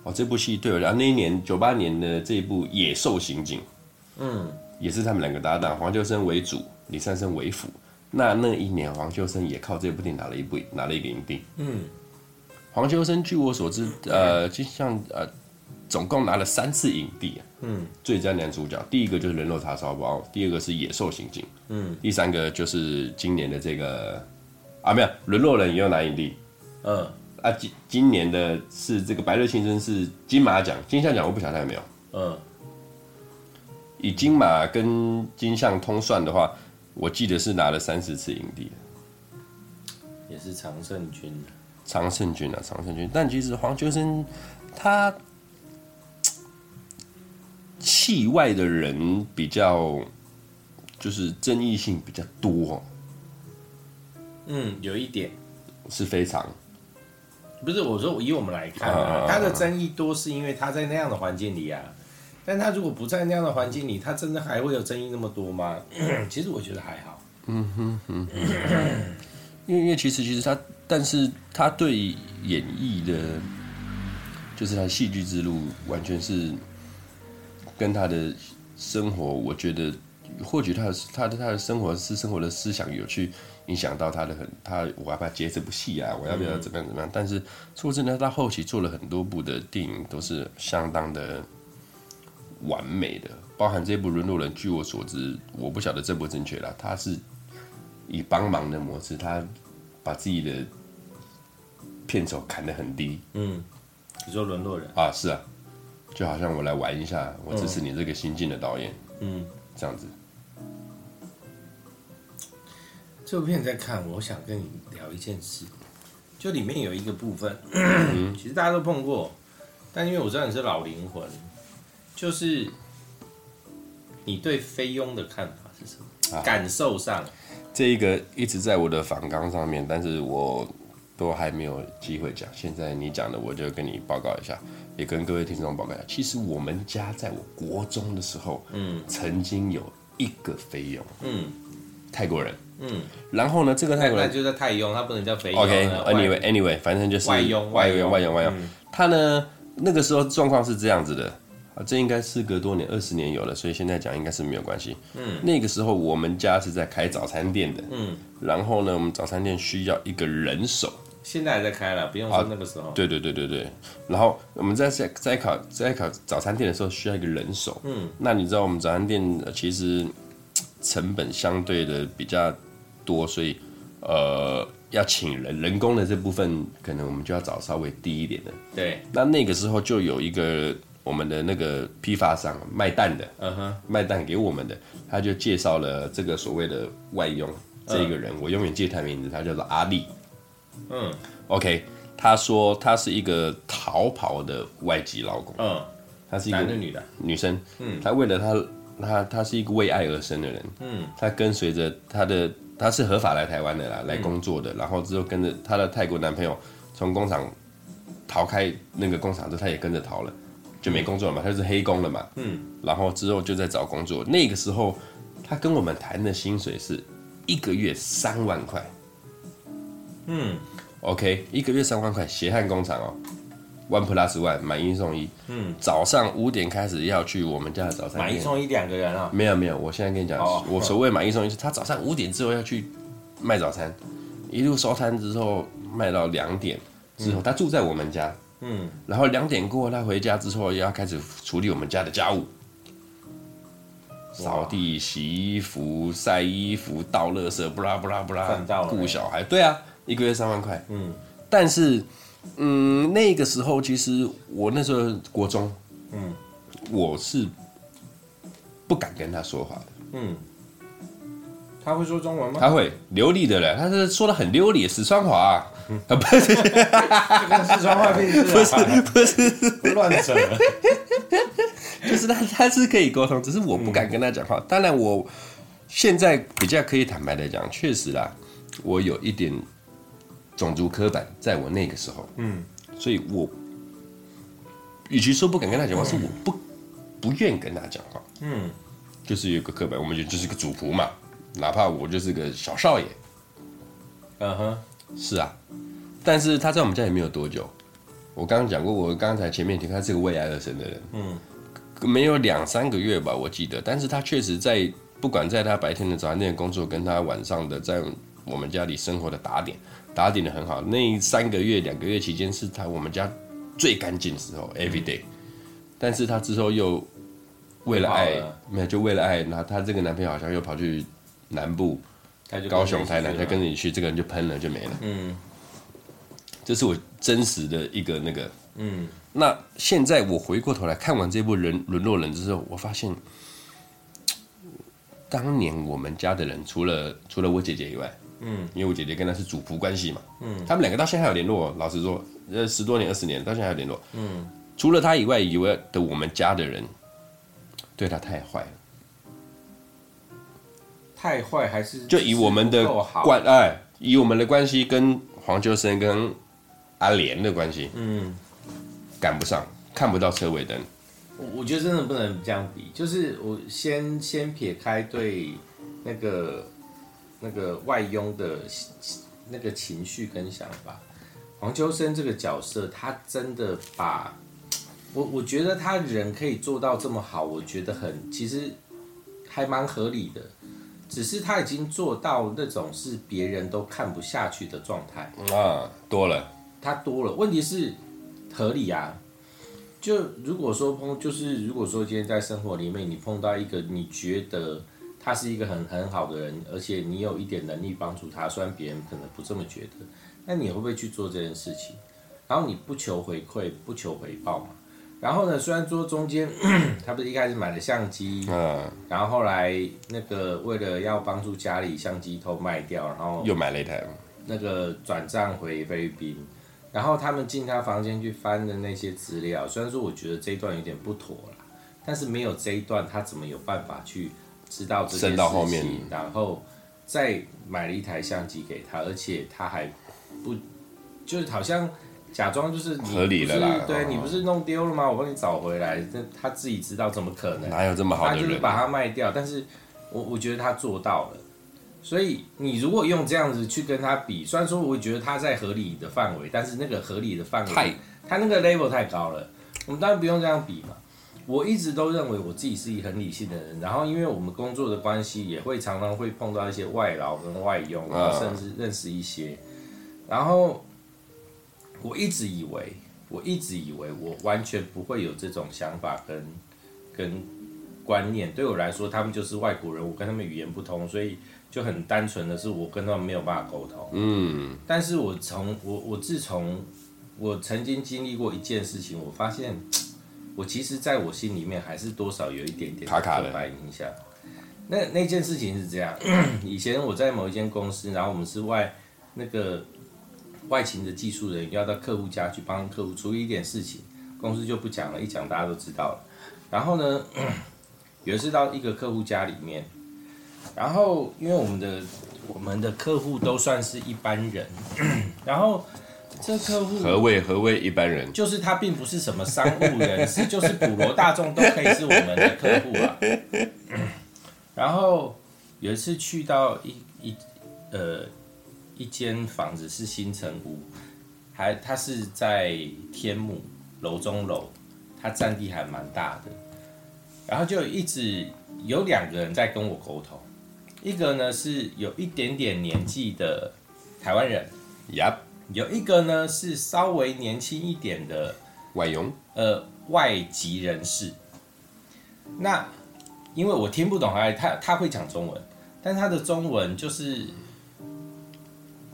哦，这部戏对我，然后那一年九八年的这一部《野兽刑警》，嗯，也是他们两个搭档，黄秋生为主，李善生为辅。那那一年黄秋生也靠这部电影拿了一部拿了一个影帝，嗯，黄秋生据我所知，呃，就像呃。总共拿了三次影帝，嗯，最佳男主角，第一个就是《人肉叉烧包》，第二个是《野兽刑警》，嗯，第三个就是今年的这个啊，没有《沦落人》也有拿影帝，嗯，啊，今今年的是这个《白日青春》是金马奖，金像奖我不晓得他有没有，嗯，以金马跟金像通算的话，我记得是拿了三十次影帝，也是常胜军，常胜军啊，常胜军，但其实黄秋生他。戏外的人比较，就是争议性比较多。嗯，有一点是非常，不是我说以我们来看啊，他的争议多是因为他在那样的环境里啊。但他如果不在那样的环境里，他真的还会有争议那么多吗？其实我觉得还好。嗯哼哼，因为 因为其实其实他，但是他对演绎的，就是他戏剧之路完全是。跟他的生活，我觉得或许他的他的他的生活是生活的思想有去影响到他的很他我要不要接这部戏啊？我要不要怎么样怎么样？但是说真的，他后期做了很多部的电影都是相当的完美的，包含这部《沦落人》。据我所知，我不晓得正不正确啦，他是以帮忙的模式，他把自己的片酬砍得很低。嗯，你说《沦落人》啊？是啊。就好像我来玩一下，我支持你这个新晋的导演，嗯，这样子。这部片在看，我想跟你聊一件事，就里面有一个部分，嗯、其实大家都碰过，但因为我知道你是老灵魂，就是你对菲佣的看法是什么？啊、感受上，这一个一直在我的访纲上面，但是我都还没有机会讲。现在你讲的，我就跟你报告一下。也跟各位听众报告一下，其实我们家在我国中的时候，嗯，曾经有一个菲佣，嗯，泰国人，嗯，然后呢，这个泰国人就叫泰佣，他不能叫菲佣。OK，Anyway，Anyway，反正就是外佣，外佣，外佣，外佣。他呢，那个时候状况是这样子的啊，这应该事隔多年，二十年有了，所以现在讲应该是没有关系。嗯，那个时候我们家是在开早餐店的，嗯，然后呢，我们早餐店需要一个人手。现在还在开了，不用说那个时候。对对对对对。然后我们在在在考在考早餐店的时候需要一个人手。嗯。那你知道我们早餐店其实成本相对的比较多，所以呃要请人人工的这部分，可能我们就要找稍微低一点的。对。那那个时候就有一个我们的那个批发商卖蛋的，嗯哼，卖蛋给我们的，他就介绍了这个所谓的外佣这个人，我永远记他名字，他叫做阿丽。嗯，OK，他说他是一个逃跑的外籍劳工。嗯，他是一个男的女的女生。嗯，他为了他他他是一个为爱而生的人。嗯，他跟随着他的他是合法来台湾的啦，来工作的。嗯、然后之后跟着他的泰国男朋友从工厂逃开那个工厂之后，他也跟着逃了，就没工作了嘛，他就是黑工了嘛。嗯，然后之后就在找工作。那个时候他跟我们谈的薪水是一个月三万块。嗯，OK，一个月三万块，血汗工厂哦，One Plus One 买一送一。嗯，早上五点开始要去我们家的早餐店。买一送一两个人啊？没有没有，我现在跟你讲，哦、我所谓买一送一，是他早上五点之后要去卖早餐，一路收摊之后卖到两点之后，嗯、他住在我们家。嗯，然后两点过后他回家之后要开始处理我们家的家务，扫地、洗衣服、晒衣服、倒垃圾，不啦不啦不啦，顾小孩。对啊。一个月三万块，嗯，但是，嗯，那个时候其实我那时候国中，嗯，我是不敢跟他说话的，嗯，他会说中文吗？他会流利的嘞，他是说的很流利，四川话啊，啊不是，跟四川话 不是不是不是。乱扯，就是他他是可以沟通，只是我不敢跟他讲话。当然，我现在比较可以坦白的讲，确实啦，我有一点。种族刻板，在我那个时候，嗯，所以我与其说不敢跟他讲话，嗯、是我不不愿跟他讲话，嗯，就是有个刻板，我们就就是个主仆嘛，哪怕我就是个小少爷，嗯哼，是啊，但是他在我们家也没有多久，我刚刚讲过，我刚才前面提他是个为爱而生的人，嗯，没有两三个月吧，我记得，但是他确实在不管在他白天的早餐店工作，跟他晚上的在我们家里生活的打点。打点的很好，那三个月两个月期间是他我们家最干净的时候，every day。但是他之后又为了爱，没有就为了爱，那他这个男朋友好像又跑去南部，高雄、台南，他跟着你去，这个人就喷了，就没了。嗯，这是我真实的一个那个，嗯。那现在我回过头来看完这部《人沦落人》之后，我发现，当年我们家的人，除了除了我姐姐以外。嗯，因为我姐姐跟他是主仆关系嘛，嗯，他们两个到现在还有联络。老实说，呃，十多年、二十年，到现在还有联络。嗯，除了他以外，以外的我们家的人，对他太坏了，太坏还是就以我们的关哎，以我们的关系跟黄秋生跟阿莲的关系，嗯，赶不上，看不到车尾灯。我我觉得真的不能这样比，就是我先先撇开对那个。那个外佣的那个情绪跟想法，黄秋生这个角色，他真的把我我觉得他人可以做到这么好，我觉得很其实还蛮合理的。只是他已经做到那种是别人都看不下去的状态啊，多了，他多了。问题是合理啊。就如果说碰，就是如果说今天在生活里面你碰到一个你觉得他是一个很很好的人，而且你有一点能力帮助他，虽然别人可能不这么觉得，那你会不会去做这件事情？然后你不求回馈，不求回报嘛。然后呢，虽然说中间 他不是一开始买了相机，嗯，然后后来那个为了要帮助家里相机偷卖掉，然后又买了一台，那个转账回菲律宾。然后他们进他房间去翻的那些资料，虽然说我觉得这一段有点不妥啦，但是没有这一段，他怎么有办法去知道这件事情？然后再买了一台相机给他，而且他还不就是好像假装就是你合理了啦，对你不是弄丢了吗？我帮你找回来，这他自己知道怎么可能？哪有这么好的人？他就是把它卖掉，但是我我觉得他做到了。所以你如果用这样子去跟他比，虽然说我觉得他在合理的范围，但是那个合理的范围，太他那个 level 太高了。我们当然不用这样比嘛。我一直都认为我自己是一个很理性的人，然后因为我们工作的关系，也会常常会碰到一些外劳跟外佣，然后甚至认识一些。然后我一直以为，我一直以为我完全不会有这种想法跟跟观念。对我来说，他们就是外国人，我跟他们语言不通，所以。就很单纯的是，我跟他们没有办法沟通。嗯，但是我从我我自从我曾经经历过一件事情，我发现我其实在我心里面还是多少有一点点卡卡的影响。那那件事情是这样，以前我在某一间公司，然后我们是外那个外勤的技术人员，要到客户家去帮客户处理一点事情，公司就不讲了，一讲大家都知道了。然后呢，有一次到一个客户家里面。然后，因为我们的我们的客户都算是一般人，然后这客户何谓何谓一般人？就是他并不是什么商务人士，就是普罗大众都可以是我们的客户啊。然后有一次去到一一呃一间房子是新城屋，还它是在天母楼中楼，它占地还蛮大的，然后就一直有两个人在跟我沟通。一个呢是有一点点年纪的台湾人，Yep. 有一个呢是稍微年轻一点的外佣，呃，外籍人士。那因为我听不懂他，他他会讲中文，但他的中文就是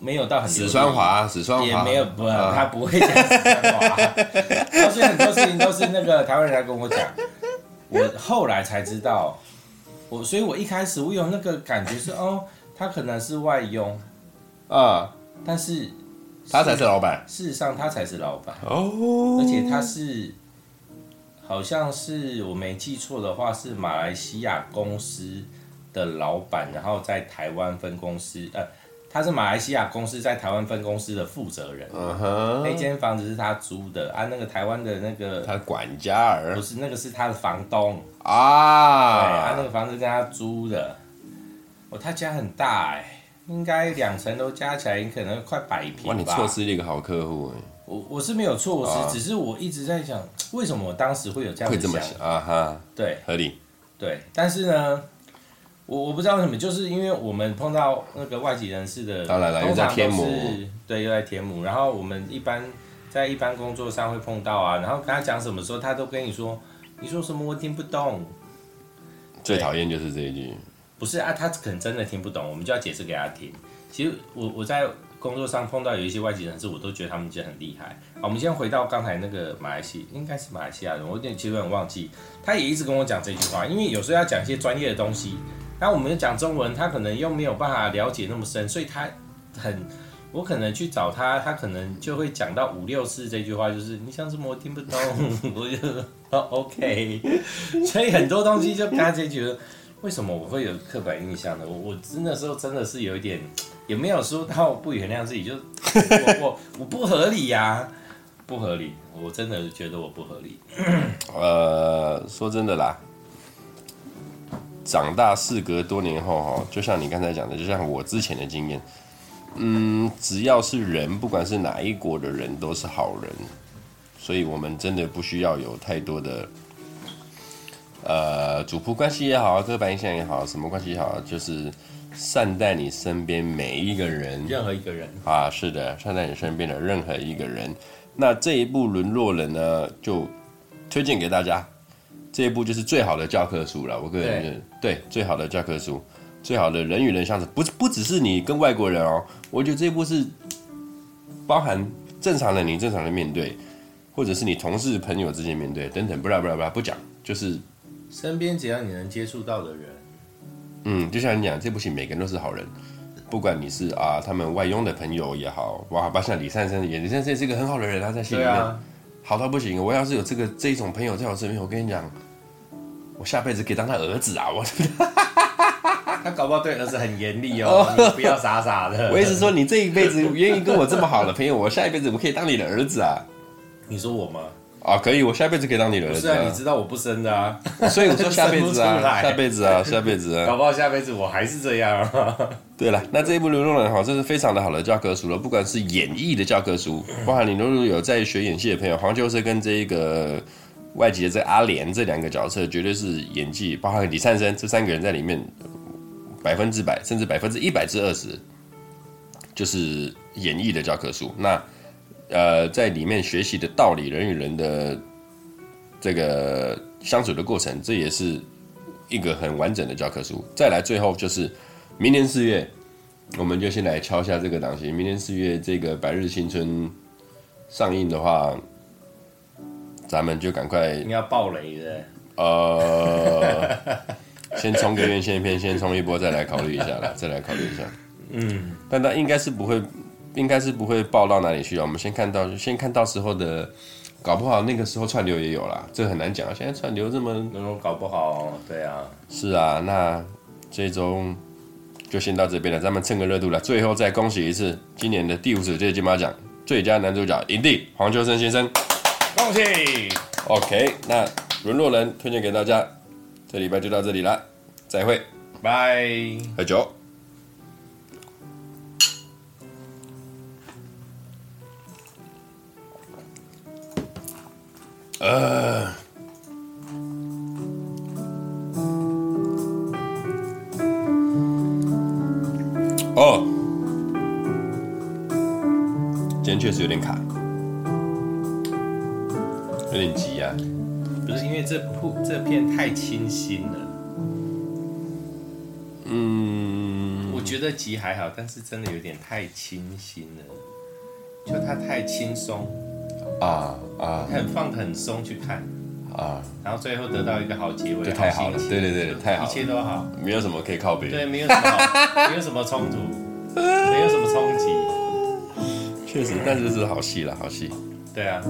没有到很紫川华，紫川华。也没有不，他不会讲四川华，所以很多事情都是那个台湾人来跟我讲，我后来才知道。我所以，我一开始我有那个感觉是，哦，他可能是外佣，啊，但是他才是老板。事实上，他才是老板。哦，而且他是，好像是我没记错的话，是马来西亚公司的老板，然后在台湾分公司，呃。他是马来西亚公司在台湾分公司的负责人，uh. 那间房子是他租的啊。那个台湾的那个他管家儿不是那个是他的房东啊，对，他那个房子跟他租的。哦，他家很大哎，应该两层楼加起来可能快百平吧。哇，你错失了一个好客户哎。我我是没有错失，uh. 只是我一直在想，为什么我当时会有这样子想啊哈？Uh. 对，合理。对，但是呢。我我不知道为什么，就是因为我们碰到那个外籍人士的，当然了，又在天母，对，又在天母。然后我们一般在一般工作上会碰到啊，然后跟他讲什么时候，他都跟你说，你说什么我听不懂。最讨厌就是这一句。不是啊，他可能真的听不懂，我们就要解释给他听。其实我我在工作上碰到有一些外籍人士，我都觉得他们就很厉害。好，我们先回到刚才那个马来西亚，应该是马来西亚人，我有点其实有点忘记。他也一直跟我讲这句话，因为有时候要讲一些专业的东西。那我们讲中文，他可能又没有办法了解那么深，所以他很，我可能去找他，他可能就会讲到五六次这句话，就是你想什么我听不懂，我就哦 OK，所以很多东西就刚才觉得，为什么我会有刻板印象呢？我我真的时候真的是有一点，也没有说到不原谅自己，就 我我我不合理呀、不合理，我真的觉得我不合理。呃，说真的啦。长大事隔多年后，哈，就像你刚才讲的，就像我之前的经验，嗯，只要是人，不管是哪一国的人，都是好人。所以我们真的不需要有太多的，呃，主仆关系也好，刻板印象也好，什么关系也好，就是善待你身边每一个人，任何一个人啊，是的，善待你身边的任何一个人。那这一部《沦落人》呢，就推荐给大家。这一部就是最好的教科书了，我个人觉得，对，对，最好的教科书，最好的人与人相处，不不只是你跟外国人哦，我觉得这一部是包含正常的你正常的面对，或者是你同事朋友之间面对等等，不啦不啦不啦不讲，就是身边只要你能接触到的人，嗯，就像你讲，这部戏每个人都是好人，不管你是啊他们外佣的朋友也好，哇，包括像李善生也，李善生是一个很好的人，他在戏里面。好到不行！我要是有这个这一种朋友在我身边，我跟你讲，我下辈子可以当他儿子啊！我，他搞不好对儿子很严厉哦，你不要傻傻的。我意思说，你这一辈子愿意跟我这么好的朋友，我下一辈子我可以当你的儿子啊！你说我吗？啊，可以，我下辈子可以当你的儿子啊！是啊，你知道我不生的啊，所以我说下辈子啊，下辈子啊，下辈子啊，搞不好下辈子我还是这样啊。对了，那这一部《沦落人》哈，这是非常的好的教科书了，不管是演绎的教科书，包含你如果有在学演戏的朋友，黄秋生跟这一个外籍的这阿莲这两个角色，绝对是演技，包含李灿森这三个人在里面百分之百，甚至百分之一百至二十，就是演绎的教科书。那。呃，在里面学习的道理，人与人的这个相处的过程，这也是一个很完整的教科书。再来，最后就是明年四月，我们就先来敲一下这个档期。明年四月这个《百日青春》上映的话，咱们就赶快。你要爆雷的。呃，先冲个院线片，先冲一波，再来考虑一下啦，再来考虑一下。嗯，但他应该是不会。应该是不会爆到哪里去啊！我们先看到，先看到时候的，搞不好那个时候串流也有啦，这很难讲啊。现在串流这么，能够搞不好，对啊，是啊。那最终就先到这边了，咱们蹭个热度了。最后再恭喜一次，今年的第五十届金马奖最佳男主角影帝黄秋生先生，恭喜。OK，那沦落人推荐给大家，这礼拜就到这里了，再会，拜。喝酒。呃，哦，今天确实有点卡，有点急啊。不是因为这铺这片太清新了。嗯，我觉得急还好，但是真的有点太清新了，就它太轻松。啊啊，很放很松去看啊，然后最后得到一个好结尾，就太好了。对对对，太好了，一切都好，没有什么可以靠北。对，没有什么，没有什么冲突，没有什么冲击。确实，但是是好戏了，好戏。对啊。